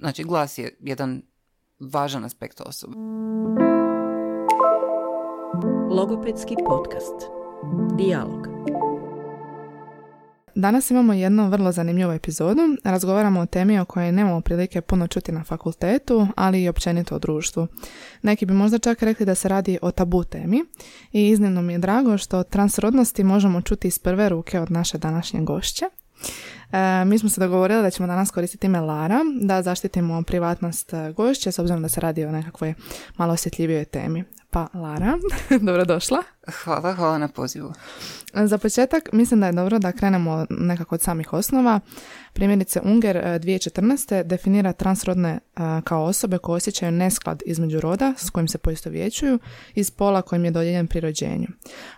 znači glas je jedan važan aspekt osobe. Logopedski podcast. Dijalog. Danas imamo jednu vrlo zanimljivu epizodu. Razgovaramo o temi o kojoj nemamo prilike puno čuti na fakultetu, ali i općenito u društvu. Neki bi možda čak rekli da se radi o tabu temi i iznimno mi je drago što transrodnosti možemo čuti iz prve ruke od naše današnje gošće. E, mi smo se dogovorili da ćemo danas koristiti ime Lara, da zaštitimo privatnost gošće, s obzirom da se radi o nekakvoj malo osjetljivijoj temi. Pa Lara, dobrodošla. Hvala, hvala na pozivu. Za početak mislim da je dobro da krenemo nekako od samih osnova. Primjerice Unger 2014. E, definira transrodne e, kao osobe koje osjećaju nesklad između roda s kojim se poistovjećuju i spola kojim je dodijeljen pri rođenju.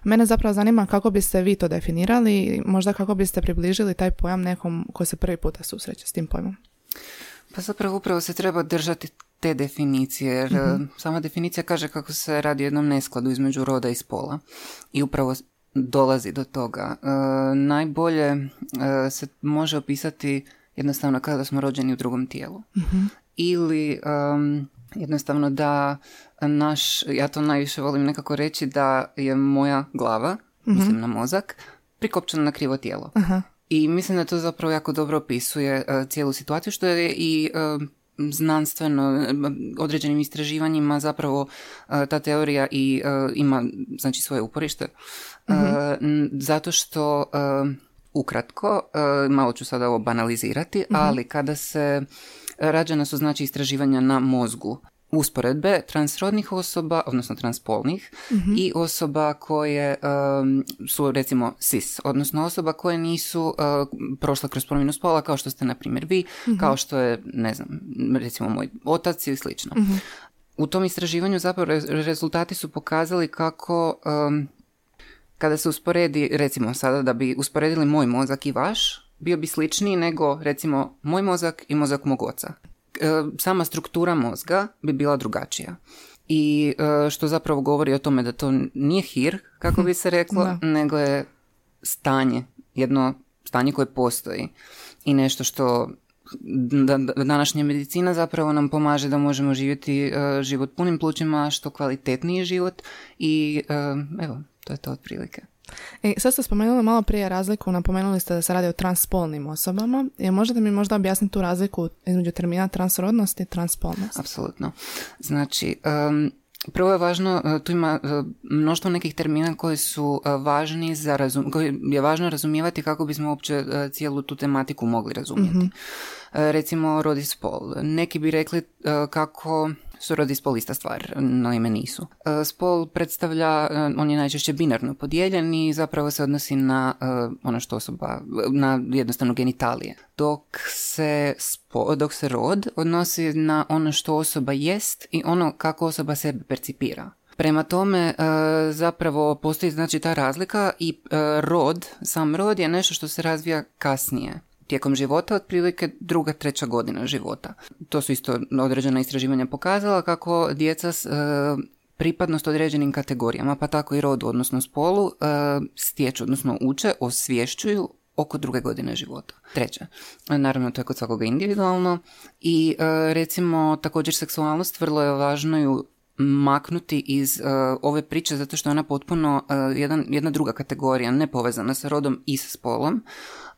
Mene zapravo zanima kako biste vi to definirali, možda kako biste približili taj pojam nekom ko se prvi puta susreće s tim pojmom. Pa zapravo upravo se treba držati te definicije, jer mm sama definicija kaže kako se radi o jednom neskladu između roda i spola. I upravo dolazi do toga. E, najbolje e, se može opisati jednostavno kada smo rođeni u drugom tijelu. mm Ili jednostavno da naš, ja to najviše volim nekako reći da je moja glava, mm mislim na mozak, prikopčena na krivo tijelo. Aha. I mislim da to zapravo jako dobro opisuje uh, cijelu situaciju, što je i uh, znanstveno određenim istraživanjima zapravo uh, ta teorija i ima znači svoje uporište. mm Zato što ukratko, malo ću sada ovo banalizirati, mhm. ali kada se rađena su znači istraživanja na mozgu usporedbe transrodnih osoba, odnosno transpolnih mhm. i osoba koje su recimo cis, odnosno osoba koje nisu uh, prošle kroz promjenu spola kao što ste na primjer vi, mhm. kao što je ne znam, recimo moj otac i slično. Mhm. U tom istraživanju zapravo rezultati su pokazali kako kada se usporedi, recimo sada da bi usporedili moj mozak i vaš, bio bi sličniji nego recimo moj mozak i mozak mog oca. E, sama struktura mozga bi bila drugačija. I e, što zapravo govori o tome da to nije hir, kako bi se reklo, nego je stanje, jedno stanje koje postoji i nešto što da, današnja medicina zapravo nam pomaže da možemo živjeti e, život punim plućima, što kvalitetniji život i evo, to je to otprilike. I sad ste spomenuli malo prije razliku, napomenuli ste da se radi o transspolnim osobama. I možete mi možda objasniti tu razliku između termina transrodnost i transspolnost? Apsolutno. Znači, Prvo je važno, e, tu ima e, mnoštvo nekih termina koji su e, važni za razum, koji je važno razumijevati kako bismo uopće cijelu tu tematiku mogli razumjeti. mm Recimo rodispol. Neki bi rekli kako su rodispol ista stvar, no ime nisu. E, spol predstavlja, e, on je najčešće binarno podijeljen i zapravo se odnosi na e, ono što osoba, na jednostavno genitalije. Dok se, spo, dok se rod odnosi na ono što osoba jest i ono kako osoba sebe percipira. Prema tome zapravo postoji znači ta razlika i rod, sam rod je nešto što se razvija kasnije tijekom života, otprilike druga, treća godina života. To su isto određena istraživanja pokazala kako djeca e, pripadnost određenim kategorijama, pa tako i rodu, odnosno spolu, e, stječu, odnosno uče, osvješćuju oko druge godine života. Treće, naravno to je kod svakoga individualno i e, recimo također seksualnost vrlo je važno ju maknuti iz ove priče zato što je ona potpuno jedan, jedna druga kategorija, ne povezana sa rodom i sa spolom,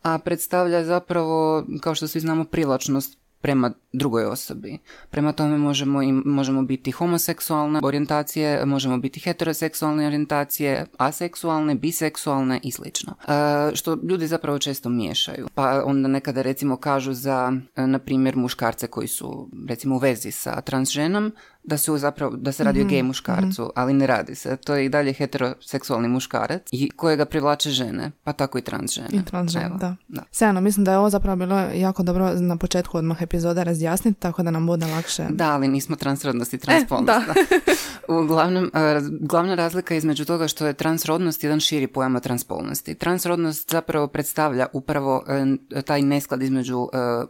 a predstavlja zapravo, kao što svi znamo, privlačnost prema drugoj osobi. Prema tome možemo, im, možemo biti homoseksualne orijentacije, možemo biti heteroseksualne orijentacije, aseksualne, biseksualne i slično. E, što ljudi zapravo često miješaju. Pa onda nekada recimo kažu za, e, na primjer, muškarce koji su recimo u vezi sa transženom, da su zapravo, da se radi mm-hmm. o gej muškarcu, mhm. ali ne radi se. To je i dalje heteroseksualni muškarac i kojega privlače žene, pa tako i trans žene. I trans žene, da. da. Sjajno, mislim da je ovo zapravo bilo jako dobro na početku odmah epizoda razjasniti, tako da nam bude lakše. Da, ali nismo transrodnost i transpolnost. E, da. Uglavnom, e, glavna razlika između toga što je transrodnost jedan širi pojam transpolnosti. Transrodnost zapravo predstavlja upravo e, taj nesklad između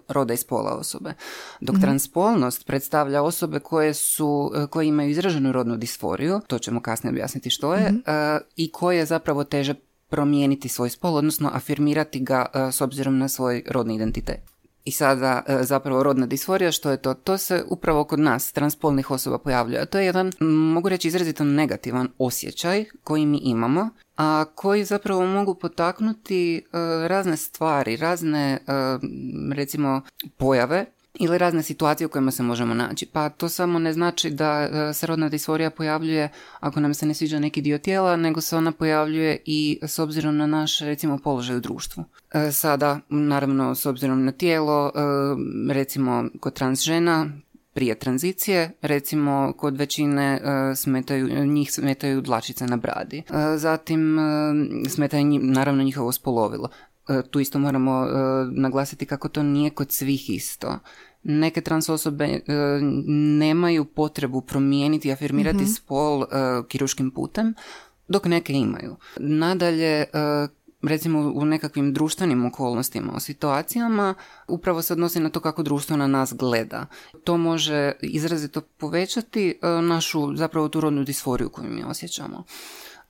roda i spola osobe. Dok mm transpolnost predstavlja osobe koje su su, e, koji imaju izraženu rodnu disforiju, to ćemo kasnije objasniti što je, mhm. e, i koje zapravo teže promijeniti svoj spol, odnosno afirmirati ga e, s obzirom na svoj rodni identitet. I sada zapravo rodna disforija, što je to? To se upravo kod nas, transpolnih osoba pojavljuje. To je jedan, mogu reći, izrazito negativan osjećaj koji mi imamo, a koji zapravo mogu potaknuti razne stvari, razne, recimo, pojave ili razne situacije u kojima se možemo naći. Pa to samo ne znači da se rodna disforija pojavljuje ako nam se ne sviđa neki dio tijela, nego se ona pojavljuje i s obzirom na naš, recimo, položaj u društvu. E, sada, naravno, s obzirom na tijelo, e, recimo, kod trans žena, prije tranzicije, recimo kod većine e, smetaju, njih smetaju dlačice na bradi. Zatim smetaju naravno njihovo spolovilo. Tu isto moramo naglasiti kako to nije kod svih isto. Neke trans osobe nemaju potrebu promijeniti, afirmirati mm spol kiruškim putem, dok neke imaju. Nadalje, recimo u nekakvim društvenim okolnostima, u situacijama, upravo se odnosi na to kako društvo na nas gleda. To može izrazito povećati e, našu zapravo tu rodnu disforiju koju mi osjećamo.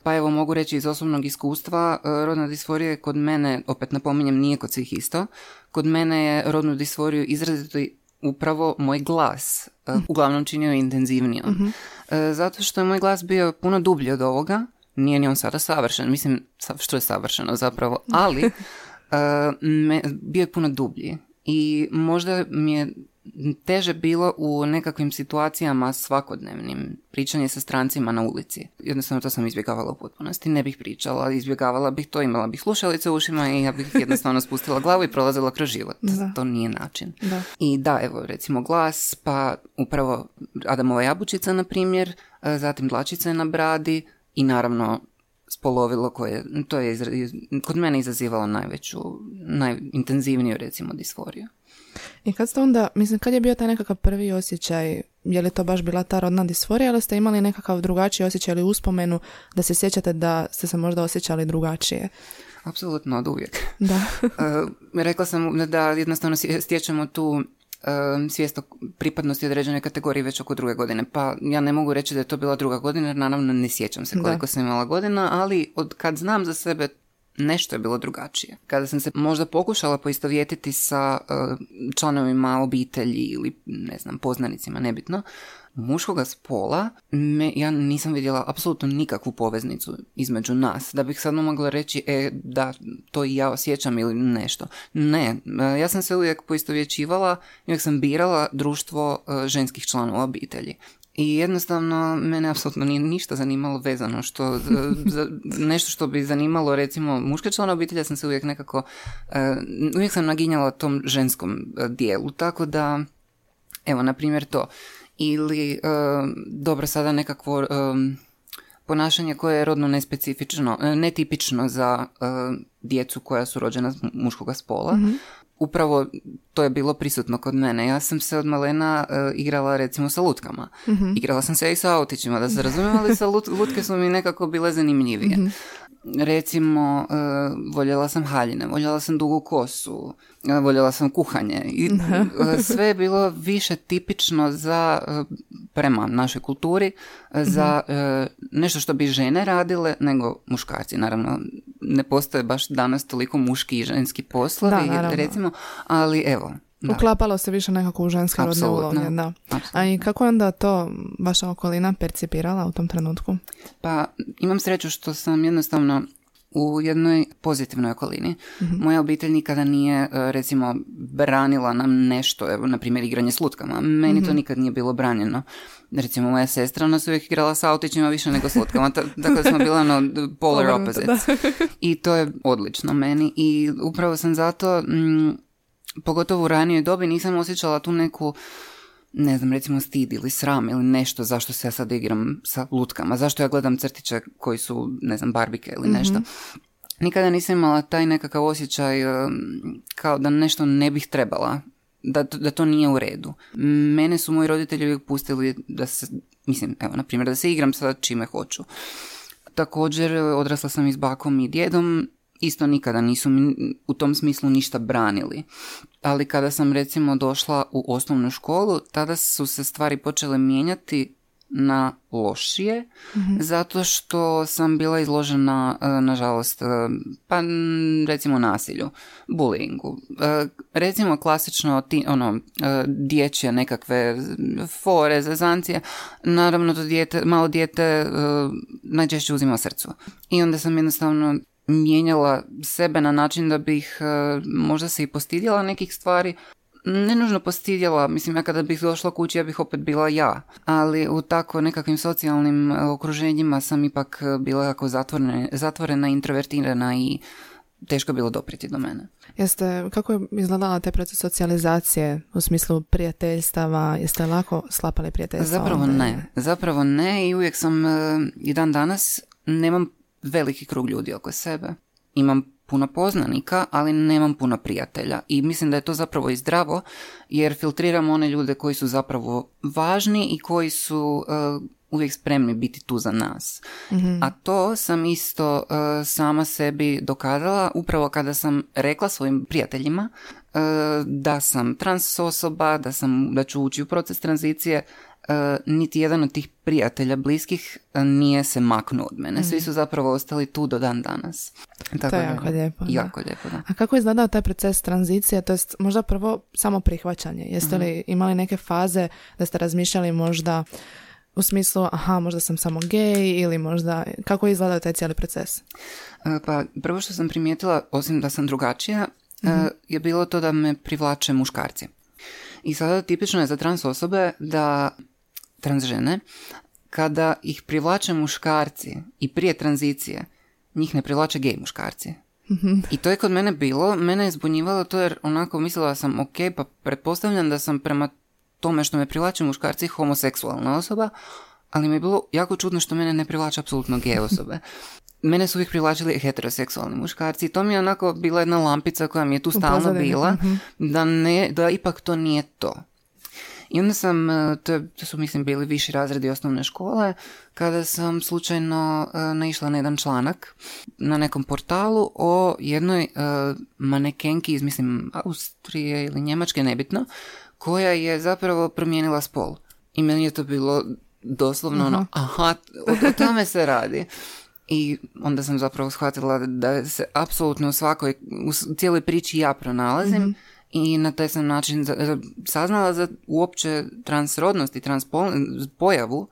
Pa evo mogu reći iz osobnog iskustva, e, rodna disforija je kod mene, opet napominjem, nije kod svih isto, kod mene je rodnu disforiju izrazito upravo moj glas e, mhm. uglavnom činio intenzivnijom. Mhm. Zato što je moj glas bio puno dublji od ovoga nije ni on sada savršen, mislim što je savršeno zapravo, ali me, bio je puno dublji i možda mi je teže bilo u nekakvim situacijama svakodnevnim, pričanje sa strancima na ulici. Jednostavno to sam izbjegavala u potpunosti, ne bih pričala, izbjegavala bih to, imala bih slušalice u ušima i ja bih jednostavno spustila glavu i prolazila kroz život. To nije način. Da. I da, evo recimo glas, pa upravo Adamova jabučica na primjer, e, zatim dlačice na bradi, i naravno spolovilo koje, to je kod mene izazivalo najveću, najintenzivniju recimo disforiju. I kad ste onda, mislim, kad je bio taj nekakav prvi osjećaj, je li to baš bila ta rodna disforija ili ste imali nekakav drugačiji osjećaj ili uspomenu da se sjećate da ste se možda osjećali drugačije? Apsolutno, od uvijek. Da. E, rekla sam da jednostavno stječemo tu svijest o pripadnosti određene kategorije već oko druge godine. Pa ja ne mogu reći da je to bila druga godina, jer naravno ne sjećam se koliko sam imala godina, ali od kad znam za sebe nešto je bilo drugačije. Kada sam se možda pokušala poistovjetiti sa članovima obitelji ili ne znam, poznanicima, nebitno, muškoga spola, me, ja nisam vidjela apsolutno nikakvu poveznicu između nas, da bih sad mogla reći, e, da, to i ja osjećam ili nešto. Ne, e, ja sam se uvijek poistovjećivala, uvijek sam birala društvo e, ženskih članova obitelji. I jednostavno mene apsolutno nije ništa zanimalo vezano što za, nešto što bi zanimalo recimo muške člana obitelja sam se uvijek nekako e, uvijek sam naginjala tom ženskom dijelu tako da evo na primjer to ili dobro sada nekakvo ponašanje koje je rodno nespecifično, netipično za djecu koja su rođena muškog spola. Mhm. Upravo to je bilo prisutno kod mene. Ja sam se od malena e, igrala recimo sa lutkama. Mhm. Igrala sam se i sa autićima, da se razumijem, ali sa lutke su mi nekako bile zanimljivije. Mhm recimo e, voljela sam haljine, voljela sam dugu kosu, e, voljela sam kuhanje i sve je bilo više tipično za prema našoj kulturi za mhm. nešto što bi žene radile nego muškarci. Naravno ne postoje baš danas toliko muški i ženski poslovi recimo, ali evo da. Uklapalo se više nekako u ženske rodne uloge, da. A i kako je onda to vaša okolina percipirala u tom trenutku? Pa imam sreću što sam jednostavno u jednoj pozitivnoj okolini. Mhm. Moja obitelj nikada nije, e, recimo, branila nam nešto, evo, na primjer, igranje s lutkama. Meni to mhm. nikad nije bilo branjeno. Recimo, moja sestra nas uvijek igrala sa autićima više nego s lutkama, tako da smo bila ono polar opposites. I to je odlično meni i upravo sam zato mm, pogotovo u ranijoj dobi nisam osjećala tu neku ne znam, recimo stid ili sram ili nešto zašto se ja sad igram sa lutkama, zašto ja gledam crtiće koji su, ne znam, barbike ili nešto. mm Nikada nisam imala taj nekakav osjećaj um, kao da nešto ne bih trebala, da, da to nije u redu. Mene su moji roditelji uvijek pustili da se, mislim, evo, na primjer, da se igram sa čime hoću. Također, odrasla sam i s bakom i djedom isto nikada nisu mi u tom smislu ništa branili. Ali kada sam recimo došla u osnovnu školu, tada su se stvari počele mijenjati na lošije, zato što sam bila izložena, e, nažalost, e, pa recimo nasilju, bullyingu. E, Recimo klasično ti, ono, dječje nekakve fore, zezancije, naravno to dijete, malo dijete najčešće uzima srcu. I onda sam jednostavno mijenjala sebe na način da bih e, možda se i postidjela nekih stvari, ne nužno postidjela, mislim ja kada bih došla kući ja bih opet bila ja, ali u tako nekakvim socijalnim e, okruženjima sam ipak e, bila jako zatvorena, zatvorena introvertirana i teško bilo doprijeti do mene. Jeste, kako je izgledala taj proces socijalizacije u smislu prijateljstava? Jeste lako slapali prijateljstva? Zapravo ne, zapravo ne i uvijek sam i dan danas nemam veliki krug ljudi oko sebe. Imam puno poznanika, ali nemam puno prijatelja i mislim da je to zapravo i zdravo jer filtriram one ljude koji su zapravo važni i koji su e, uvijek spremni biti tu za nas. A to sam isto e, sama sebi dokazala upravo kada sam rekla svojim prijateljima e, da sam trans osoba, da, sam, da ću ući u proces tranzicije, niti jedan od tih prijatelja bliskih e, nije se maknuo od mene. Svi su zapravo ostali tu do dan danas. Tako je da- jako lijepo, da. Jako lijepo, da. A kako je izgledao taj proces tranzicije, to jest možda prvo samo prihvaćanje? Jeste Mhm. li imali neke faze da ste razmišljali možda u smislu, aha, možda sam samo gej ili možda, kako je izgledao taj cijeli proces? E, Pa prvo što sam primijetila, osim da sam drugačija, e, je bilo to da me privlače muškarci. I sada tipično je za trans osobe da trans žene, kada ih privlače muškarci i prije tranzicije, njih ne privlače gej muškarci. I to je kod mene bilo, mene je zbunjivalo to jer onako mislila sam, ok, pa pretpostavljam da sam prema tome što me privlače muškarci homoseksualna osoba, ali mi je bilo jako čudno što mene ne privlače apsolutno gej osobe. Mene su uvijek privlačili heteroseksualni muškarci i to mi je onako bila jedna lampica koja mi je tu stalno bila, da, ne, da ipak to nije to. I onda sam, e, to, je- to su mislim bili viši razredi osnovne škole, kada sam slučajno e, naišla na jedan članak na nekom portalu o jednoj e, manekenki iz mislim Austrije ili Njemačke, nebitno, koja je zapravo promijenila spol. I meni je to bilo doslovno ono, aha, o, o tome se radi. I onda sam zapravo shvatila da se apsolutno u svakoj, u cijeloj priči ja pronalazim i na taj sam način saznala za uopće transrodnost i transpol, pojavu.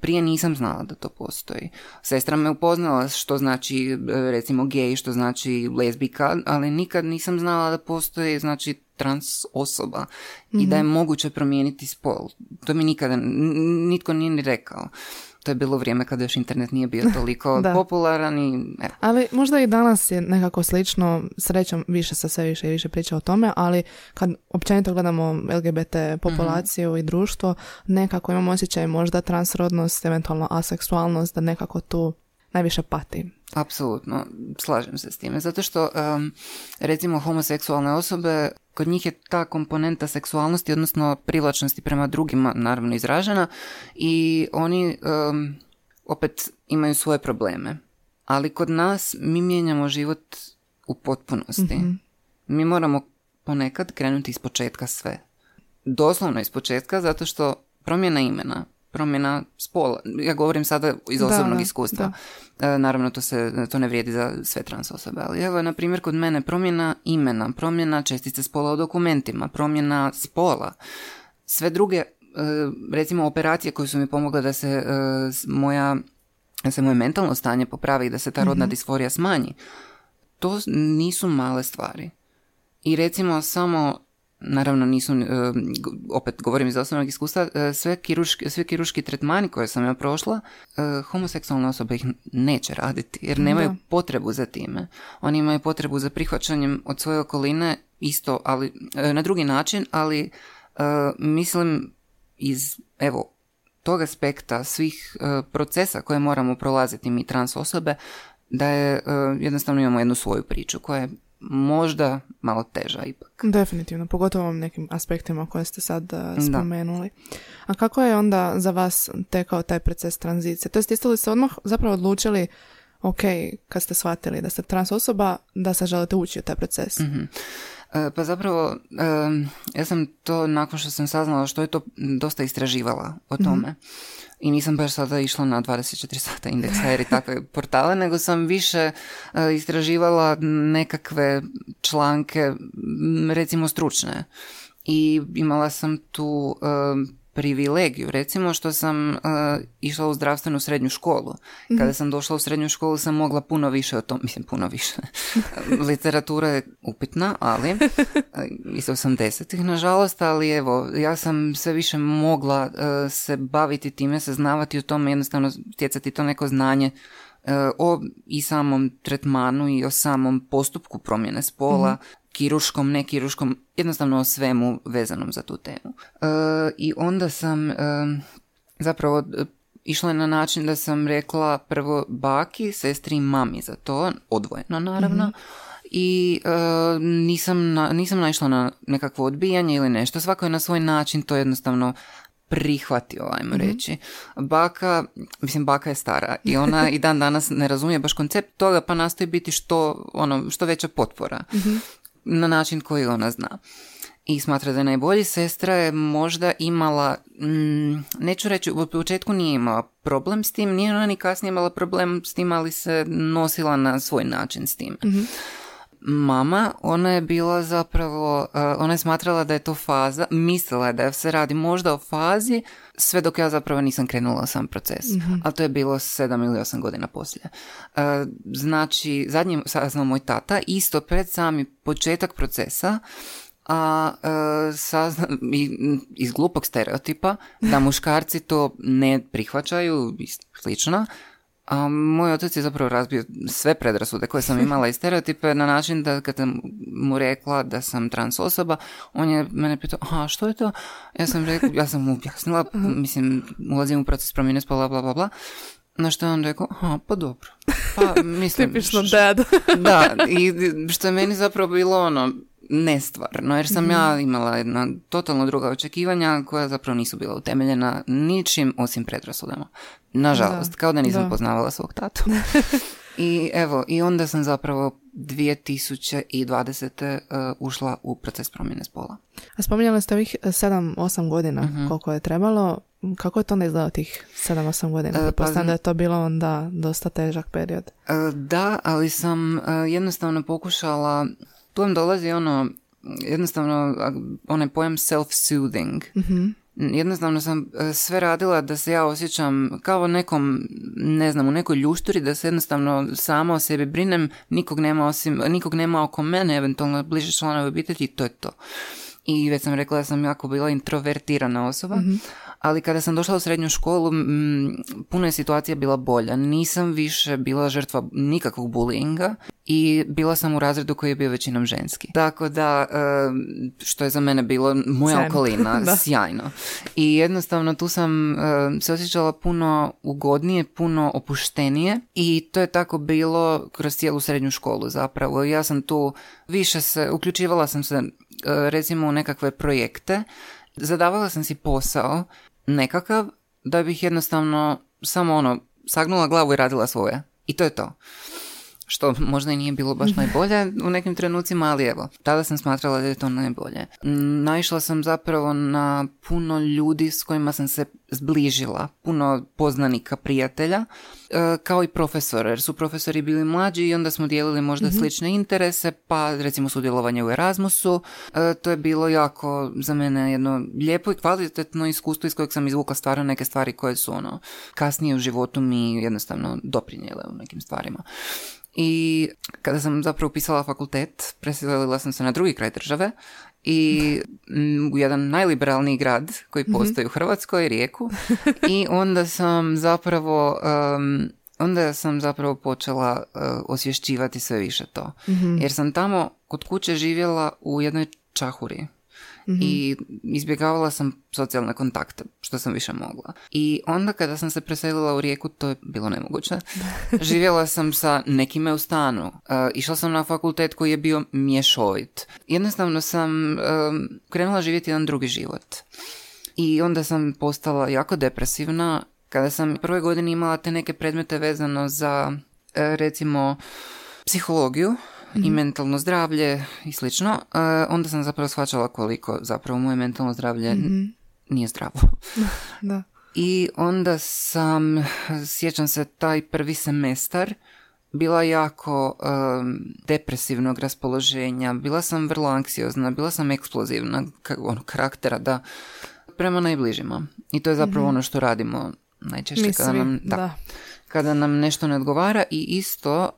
Prije nisam znala da to postoji. Sestra me upoznala što znači e, recimo gej, što znači lezbika, ali nikad nisam znala da postoji znači trans osoba i da je moguće promijeniti spol. To mi nikada nitko nije ni rekao. To je bilo vrijeme kada još internet nije bio toliko popularan i evo. Ali možda i danas je nekako slično, srećom više se sve više i više priča o tome, ali kad općenito gledamo LGBT populaciju i društvo, nekako imamo osjećaj možda transrodnost, eventualno aseksualnost, da nekako tu najviše pati. Apsolutno, slažem se s time. Zato što, em, recimo, homoseksualne osobe, kod njih je ta komponenta seksualnosti, odnosno privlačnosti prema drugima, naravno, izražena i oni em, opet imaju svoje probleme. Ali kod nas mi mijenjamo život u potpunosti. Mi moramo ponekad krenuti iz početka sve. Doslovno iz početka, zato što promjena imena, promjena spola, ja govorim sada iz Da, osobnog da, iskustva, E, naravno to, se, to ne vrijedi za sve trans osobe, ali evo na primjer kod mene promjena imena, promjena čestice spola u dokumentima, promjena spola, sve druge e, recimo operacije koje su mi pomogle da se e, moja da se moje mentalno stanje popravi i da se ta rodna disforija smanji, to nisu male stvari. I recimo samo, naravno nisu, e, opet govorim iz osobnog iskustva, e, sve kiruški, sve kiruški tretmani koje sam ja prošla, e, homoseksualne osobe ih neće raditi jer nemaju Da. potrebu za time. Oni imaju potrebu za prihvaćanjem od svoje okoline isto, ali na drugi način, ali mislim iz, evo, tog aspekta svih procesa koje moramo prolaziti mi trans osobe, da je jednostavno imamo jednu svoju priču koja je možda malo teža ipak. Definitivno, pogotovo u ovim nekim aspektima koje ste sad uh, spomenuli. A kako je onda za vas tekao taj proces tranzicije? To jest, jeste li se odmah zapravo odlučili, ok, kad ste shvatili da ste trans osoba, da se želite ući u taj proces? Mhm. E, Pa zapravo, em, ja sam to nakon što sam saznala što je to dosta istraživala o tome. I nisam baš sada išla na 24 sata indeksa i takve portale, nego sam više e, istraživala nekakve članke, recimo stručne. I imala sam tu e, privilegiju, recimo što sam e, išla u zdravstvenu srednju školu. Kada sam došla u srednju školu sam mogla puno više o tom, mislim puno više. Literatura je upitna, ali e, iz 80-ih nažalost, ali evo, ja sam sve više mogla e, se baviti time, saznavati o tome, jednostavno stjecati to neko znanje o i samom tretmanu i o samom postupku promjene spola, kiruškom, ne kiruškom, jednostavno o svemu vezanom za tu temu. E, I onda sam e, zapravo e, išla na način da sam rekla prvo baki, sestri i mami za to, odvojeno naravno, i e, nisam, na, nisam naišla na nekakvo odbijanje ili nešto. Svako je na svoj način to jednostavno prihvatio, ajmo reći. Baka, mislim, baka je stara i ona i dan danas ne razumije baš koncept toga, pa nastoji biti što, ono, što veća potpora na način koji ona zna. I smatra da je najbolji. Sestra je možda imala, mm, neću reći, u početku nije imala problem s tim, nije ona ni kasnije imala problem s tim, ali se nosila na svoj način s tim. Mama, ona je bila zapravo, uh, ona je smatrala da je to faza, mislila je da se radi možda o fazi, sve dok ja zapravo nisam krenula sam proces. Ali to je bilo sedam ili osam godina poslije. Uh, znači, zadnji saznao moj tata, isto pred sami početak procesa, a e, sazna- i- iz glupog stereotipa da muškarci to ne prihvaćaju i slično, a moj otac je zapravo razbio sve predrasude koje sam imala i stereotipe na način da kad sam mu rekla da sam trans osoba, on je mene pitao, aha, što je to? Ja sam rekla, ja sam mu objasnila, mislim, ulazim u proces promjene spola, bla, bla, bla. Na što je on rekao, aha, pa dobro. Pa, mislim, Tipično dad. da, i što je meni zapravo bilo ono nestvarno, jer sam ja Mhm. imala jedna totalno druga očekivanja koja zapravo nisu bila utemeljena ničim osim predrasudama. Nažalost, Da, kao da nisam da. poznavala svog tatu. I evo, i onda sam zapravo 2020. uh, ušla u proces promjene spola. A spominjali ste ovih 7-8 godina Mhm. koliko je trebalo. Kako je to onda izgledalo tih 7-8 godina? E, pa da je to bilo onda dosta težak period. E, Da, ali sam e, jednostavno pokušala, tu vam dolazi ono, jednostavno onaj pojam self-soothing. Jednostavno sam e, sve radila da se ja osjećam kao nekom, ne znam, u nekoj ljušturi, da se jednostavno sama o sebi brinem, nikog nema, osim, nikog nema oko mene, eventualno bliže članove obitelji, to je to. I već sam rekla da sam jako bila introvertirana osoba, ali kada sam došla u srednju školu, mm, puno je situacija bila bolja. Nisam više bila žrtva nikakvog bullyinga i bila sam u razredu koji je bio većinom ženski. Tako da, što je za mene bilo moja Sjajno. okolina, Da. sjajno. I jednostavno tu sam se osjećala puno ugodnije, puno opuštenije i to je tako bilo kroz cijelu srednju školu zapravo. Ja sam tu više se, uključivala sam se recimo u nekakve projekte, zadavala sam si posao nekakav da bih jednostavno samo ono sagnula glavu i radila svoje. I to je to što možda i nije bilo baš najbolje u nekim trenucima, ali evo, tada sam smatrala da je to najbolje. Naišla sam zapravo na puno ljudi s kojima sam se zbližila, puno poznanika, prijatelja, e, kao i profesora, jer su profesori bili mlađi i onda smo dijelili možda slične interese, pa recimo sudjelovanje u Erasmusu, E, to je bilo jako za mene jedno lijepo i kvalitetno iskustvo iz kojeg sam izvukla stvarno neke stvari koje su ono kasnije u životu mi jednostavno doprinijele u nekim stvarima. I kada sam zapravo upisala fakultet, preselila sam se na drugi kraj države i mm, u jedan najliberalniji grad koji postoji u Hrvatskoj, Rijeku. I onda sam zapravo um, onda sam zapravo počela uh, osvješćivati sve više to. Jer sam tamo kod kuće živjela u jednoj čahuri. I izbjegavala sam socijalne kontakte, što sam više mogla. I onda kada sam se preselila u Rijeku, to je bilo nemoguće. Živjela sam sa nekime u stanu. Uh, išla sam na fakultet koji je bio mješovit. Jednostavno sam um, krenula živjeti jedan drugi život. I onda sam postala jako depresivna kada sam prve godine imala te neke predmete vezano za e, recimo psihologiju i mentalno zdravlje i slično, e, onda sam zapravo shvaćala koliko zapravo moje mentalno zdravlje nije zdravo. Da. I onda sam, sjećam se, taj prvi semestar bila jako em, depresivnog raspoloženja, bila sam vrlo anksiozna, bila sam eksplozivna ka- ono, karaktera da prema najbližima. I to je zapravo ono što radimo najčešće Mi kada nam, da, da. kada nam nešto ne odgovara i isto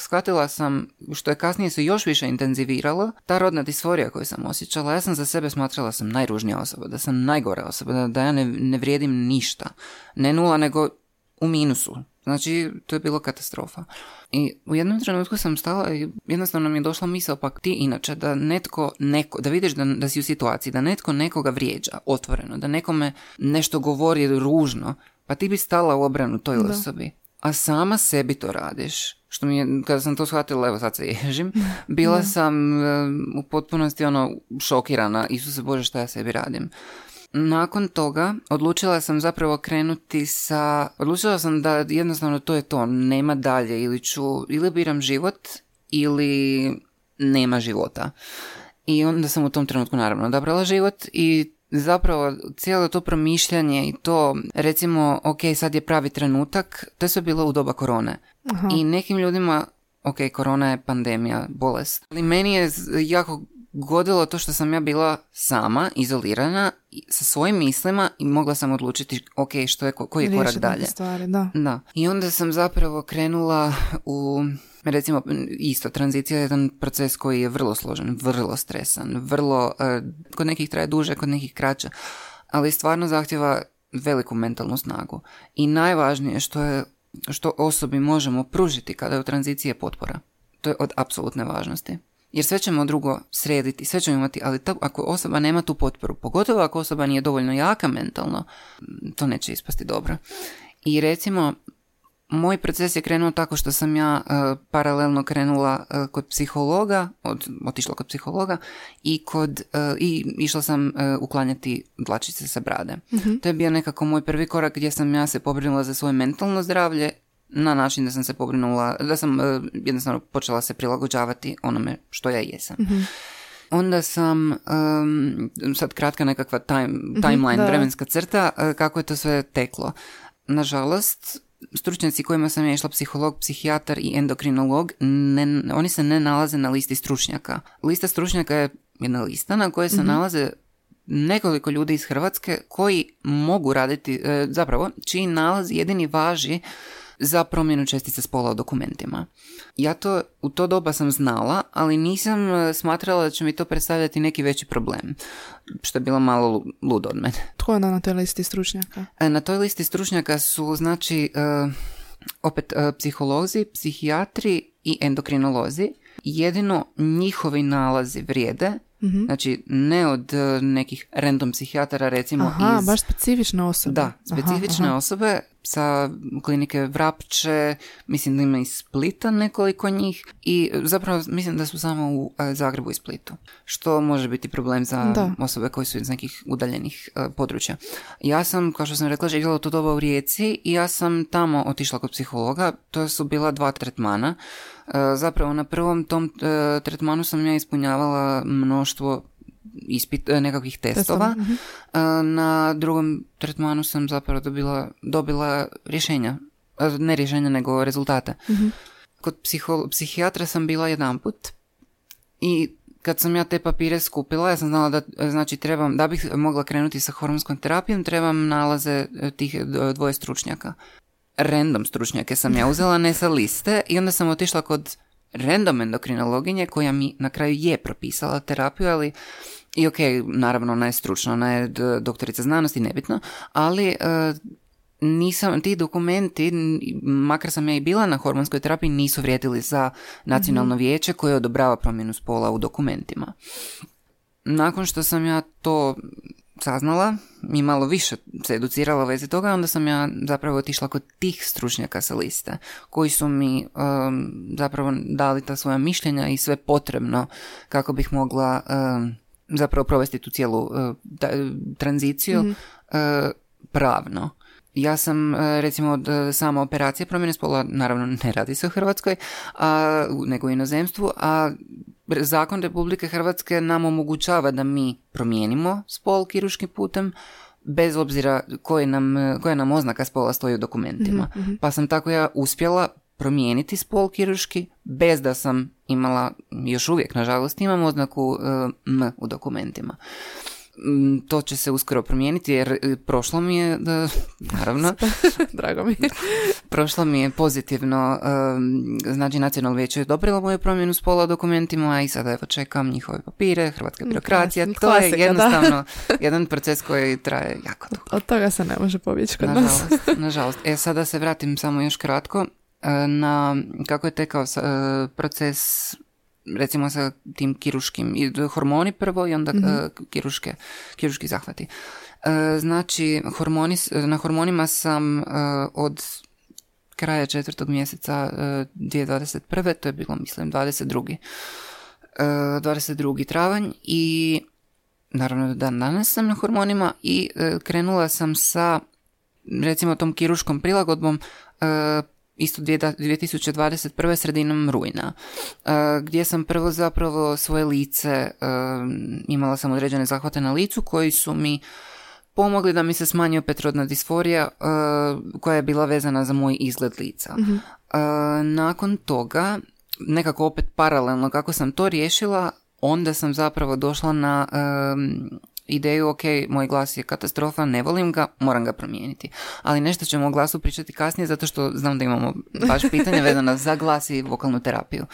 shvatila sam, što je kasnije se još više intenziviralo, ta rodna disforija koju sam osjećala, ja sam za sebe smatrala sam najružnija osoba, da sam najgora osoba, da, da ja ne, ne vrijedim ništa. Ne nula, nego u minusu. Znači, to je bilo katastrofa. I u jednom trenutku sam stala i jednostavno mi je došla misao, pa ti inače, da netko, neko, da vidiš da, da si u situaciji, da netko nekoga vrijeđa otvoreno, da nekome nešto govori ružno, pa ti bi stala u obranu toj Da. osobi. A sama sebi to radiš. Što mi je, kada sam to shvatila, evo sad se ježim, bila sam e, u potpunosti ono šokirana, Isuse Bože šta ja sebi radim. Nakon toga odlučila sam zapravo krenuti sa, odlučila sam da jednostavno to je to, nema dalje ili ću, ili biram život ili nema života. I onda sam u tom trenutku naravno odabrala život i zapravo cijelo to promišljanje i to recimo ok sad je pravi trenutak, to je sve bilo u doba korone. Aha. I nekim ljudima, ok, korona je pandemija, bolest. Ali meni je jako godilo to što sam ja bila sama, izolirana, sa svojim mislima i mogla sam odlučiti, ok, što je, ko- koji je korak dalje. stvari, da. Da. I onda sam zapravo krenula u, recimo, isto, tranzicija je jedan proces koji je vrlo složen, vrlo stresan, vrlo, eh, kod nekih traje duže, kod nekih kraće, ali stvarno zahtjeva veliku mentalnu snagu. I najvažnije što je, što osobi možemo pružiti kada je u tranziciji potpora. To je od apsolutne važnosti. Jer sve ćemo drugo srediti, sve ćemo imati, ali ta- ako osoba nema tu potporu, pogotovo ako osoba nije dovoljno jaka mentalno, to neće ispasti dobro. I recimo, moj proces je krenuo tako što sam ja e, paralelno krenula e, kod psihologa, od, otišla kod psihologa i kod e, i išla sam uklanjati dlačice sa brade. To je bio nekako moj prvi korak gdje sam ja se pobrinula za svoje mentalno zdravlje na način da sam se pobrinula, da sam jednostavno počela se prilagođavati onome što ja jesam. Onda sam, em, sad kratka nekakva time, timeline, da. vremenska crta, kako je to sve teklo. Nažalost, stručnjaci kojima sam ja išla, psiholog, psihijatar i endokrinolog, ne, oni se ne nalaze na listi stručnjaka. Lista stručnjaka je jedna lista na kojoj se nalaze nekoliko ljudi iz Hrvatske koji mogu raditi, e, zapravo, čiji nalaz jedini važi za promjenu čestica spola u dokumentima. Ja to u to doba sam znala, ali nisam e, smatrala da će mi to predstavljati neki veći problem, što je bilo malo lu- ludo od mene. Tko je onda na toj listi stručnjaka? E, Na toj listi stručnjaka su, znači, e, opet psiholozi, psihijatri i endokrinolozi. Jedino njihovi nalazi vrijede, znači ne od nekih random psihijatara, recimo Aha, iz... baš specifične osobe. Da, Aha, specifične aha. osobe sa klinike Vrapče, mislim da ima iz Splita nekoliko njih i zapravo mislim da su samo u e, Zagrebu i Splitu, što može biti problem za Da. osobe koji su iz nekih udaljenih e, područja. Ja sam, kao što sam rekla, živjela to doba u Rijeci i ja sam tamo otišla kod psihologa, to su bila dva tretmana. E, zapravo na prvom tom tretmanu sam ja ispunjavala mnoštvo ispit, e, nekakvih testova. E, Na drugom tretmanu sam zapravo dobila, dobila rješenja. E, Ne rješenja, nego rezultate. Kod psiho, psihijatra sam bila jedanput i kad sam ja te papire skupila, ja sam znala da znači trebam, da bih mogla krenuti sa hormonskom terapijom, trebam nalaze tih dvoje stručnjaka. Random stručnjake sam ja uzela, ne sa liste i onda sam otišla kod random endokrinologinje koja mi na kraju je propisala terapiju, ali i ok, naravno ona je stručna, ona je doktorica znanosti, nebitno, ali e, nisam, ti dokumenti, makar sam ja i bila na hormonskoj terapiji, nisu vrijedili za nacionalno vijeće koje odobrava promjenu spola u dokumentima. Nakon što sam ja to saznala i malo više se educirala u vezi toga, onda sam ja zapravo otišla kod tih stručnjaka sa liste, koji su mi um, zapravo dali ta svoja mišljenja i sve potrebno kako bih mogla um, zapravo provesti tu cijelu uh, tranziciju uh, pravno. Ja sam e, recimo od e, sama operacije promjene spola, naravno ne radi se u Hrvatskoj, a, nego u inozemstvu, a zakon Republike Hrvatske nam omogućava da mi promijenimo spol kiruškim putem, bez obzira koji nam, koja nam oznaka spola stoji u dokumentima. Mhm, Pa sam tako ja uspjela promijeniti spol kiruški bez da sam imala, još uvijek nažalost imam oznaku e, M u dokumentima. Mm, To će se uskoro promijeniti jer e, prošlo mi je, da, naravno, Drago mi. prošlo mi je pozitivno, znači nacionalno vijeće je odobrilo moju promjenu spola dokumentima i sada evo čekam njihove papire, hrvatska birokracija, klasika, to je da. jednostavno jedan proces koji traje jako dugo. Od toga se ne može pobjeći kod nas. Nažalost, nažalost. E, sada se vratim samo još kratko e, na kako je tekao e, proces recimo sa tim kiruškim i hormoni prvo i onda e, kiruške, kiruški zahvati. E, Znači, hormoni, na hormonima sam e, od kraja četvrtog mjeseca e, 2021. to je bilo, mislim, 22. e, 22. travanj i naravno do dan danas sam na hormonima i krenula sam sa recimo tom kiruškom prilagodbom isto dvije- 2021. sredinom rujna, e, gdje sam prvo zapravo svoje lice, e, imala sam određene zahvate na licu koji su mi pomogli da mi se smanji opet rodna disforija e, koja je bila vezana za moj izgled lica. E, nakon toga, nekako opet paralelno kako sam to riješila, onda sam zapravo došla na ideju, ok, moj glas je katastrofa, ne volim ga, moram ga promijeniti. Ali nešto ćemo o glasu pričati kasnije, zato što znam da imamo baš pitanja vezana za glas i vokalnu terapiju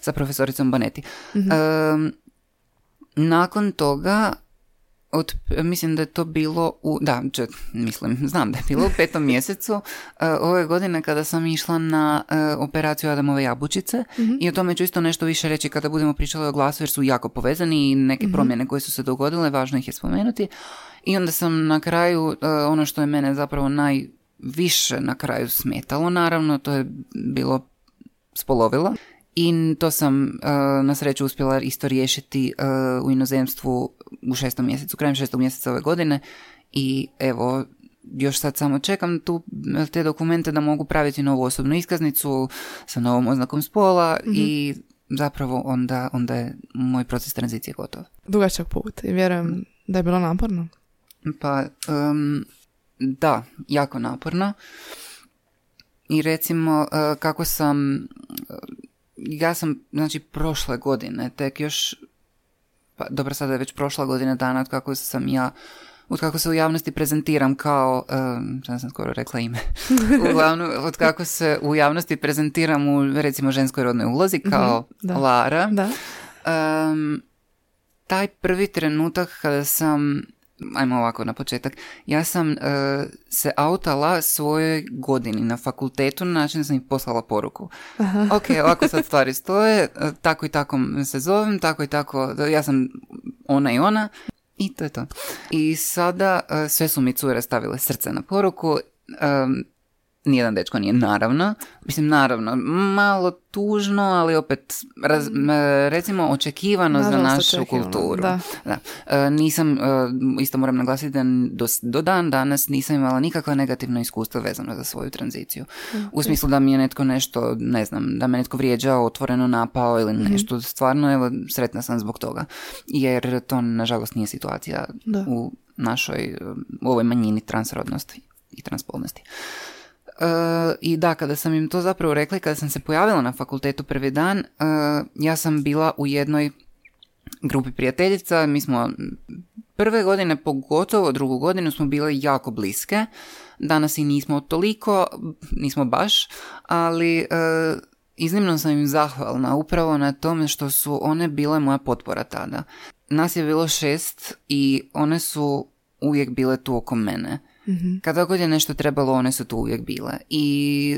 sa profesoricom Baneti. Em, nakon toga, od, mislim da je to bilo u, da, če- mislim, znam da je bilo u petom mjesecu e, ove godine kada sam išla na e, operaciju Adamove jabučice i o tome ću isto nešto više reći kada budemo pričali o glasu jer su jako povezani i neke promjene koje su se dogodile, važno ih je spomenuti. I onda sam na kraju, e, ono što je mene zapravo najviše na kraju smetalo, naravno, to je bilo spolovila. I to sam e, na sreću uspjela isto riješiti e, u inozemstvu u šestom mjesecu, krajem šestog mjeseca ove godine i evo još sad samo čekam tu te dokumente da mogu praviti novu osobnu iskaznicu sa novom oznakom spola i zapravo onda, onda je moj proces tranzicije gotov. Dugačak put i vjerujem da je bilo naporno. Pa, em, da, jako naporno. I recimo, e, kako sam, e, ja sam, znači, prošle godine, tek još, pa dobro, sada je već prošla godina dana od kako sam ja, od kako se u javnosti prezentiram kao, um, sad sam skoro rekla ime, uglavnom, od kako se u javnosti prezentiram u, recimo, ženskoj rodnoj ulozi kao da. Lara. Da. Em, taj prvi trenutak kada sam, ajmo ovako na početak, ja sam e, se autala svojoj godini na fakultetu na način da sam im poslala poruku. Ok, ovako sad stvari stoje, e, tako i tako se zovem, tako i tako, ja sam ona i ona. I to je to. I sada e, sve su mi cure stavile srce na poruku. em, nijedan dečko nije naravno. Mislim, naravno, malo tužno, ali opet, raz- m, recimo, očekivano za Nažalost, našu očekivano, kulturu. da. Da. E, nisam, e, isto moram naglasiti da do, do dan danas nisam imala nikakva negativna iskustva vezano za svoju tranziciju. U smislu da mi je netko nešto, ne znam, da me netko vrijeđao, otvoreno napao ili Mhm. nešto. Stvarno, evo, sretna sam zbog toga. Jer to, nažalost, nije situacija Da. u našoj, u ovoj manjini transrodnosti i transpolnosti. I da, kada sam im to zapravo rekla i kada sam se pojavila na fakultetu prvi dan, e, ja sam bila u jednoj grupi prijateljica, mi smo prve godine, pogotovo drugu godinu smo bile jako bliske, danas i nismo toliko, nismo baš, ali e, iznimno sam im zahvalna upravo na tome što su one bile moja potpora tada. Nas je bilo šest i one su uvijek bile tu oko mene. Kada god je nešto trebalo, one su tu uvijek bile. I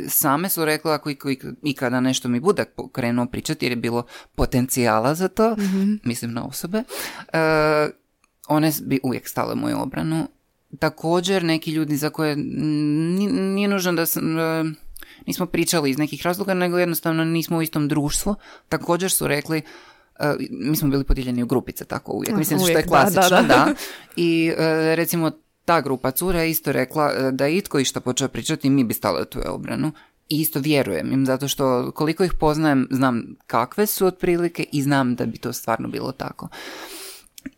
same su rekla ako ik- ikada nešto mi bude krenuo pričati, jer je bilo potencijala za to, mislim na osobe, e, one bi uvijek stale u moju obranu. Također neki ljudi za koje ni- nije nužno da sam, e, nismo pričali iz nekih razloga, nego jednostavno nismo u istom društvu, također su rekli e, mi smo bili podijeljeni u grupice tako uvijek. Mislim što je uvijek, da, da, klasično, da. da. I e, recimo ta grupa cura je isto rekla e, da je itko išta počeo pričati, mi bi stali u tu obranu. I isto vjerujem im, zato što koliko ih poznajem, znam kakve su otprilike i znam da bi to stvarno bilo tako.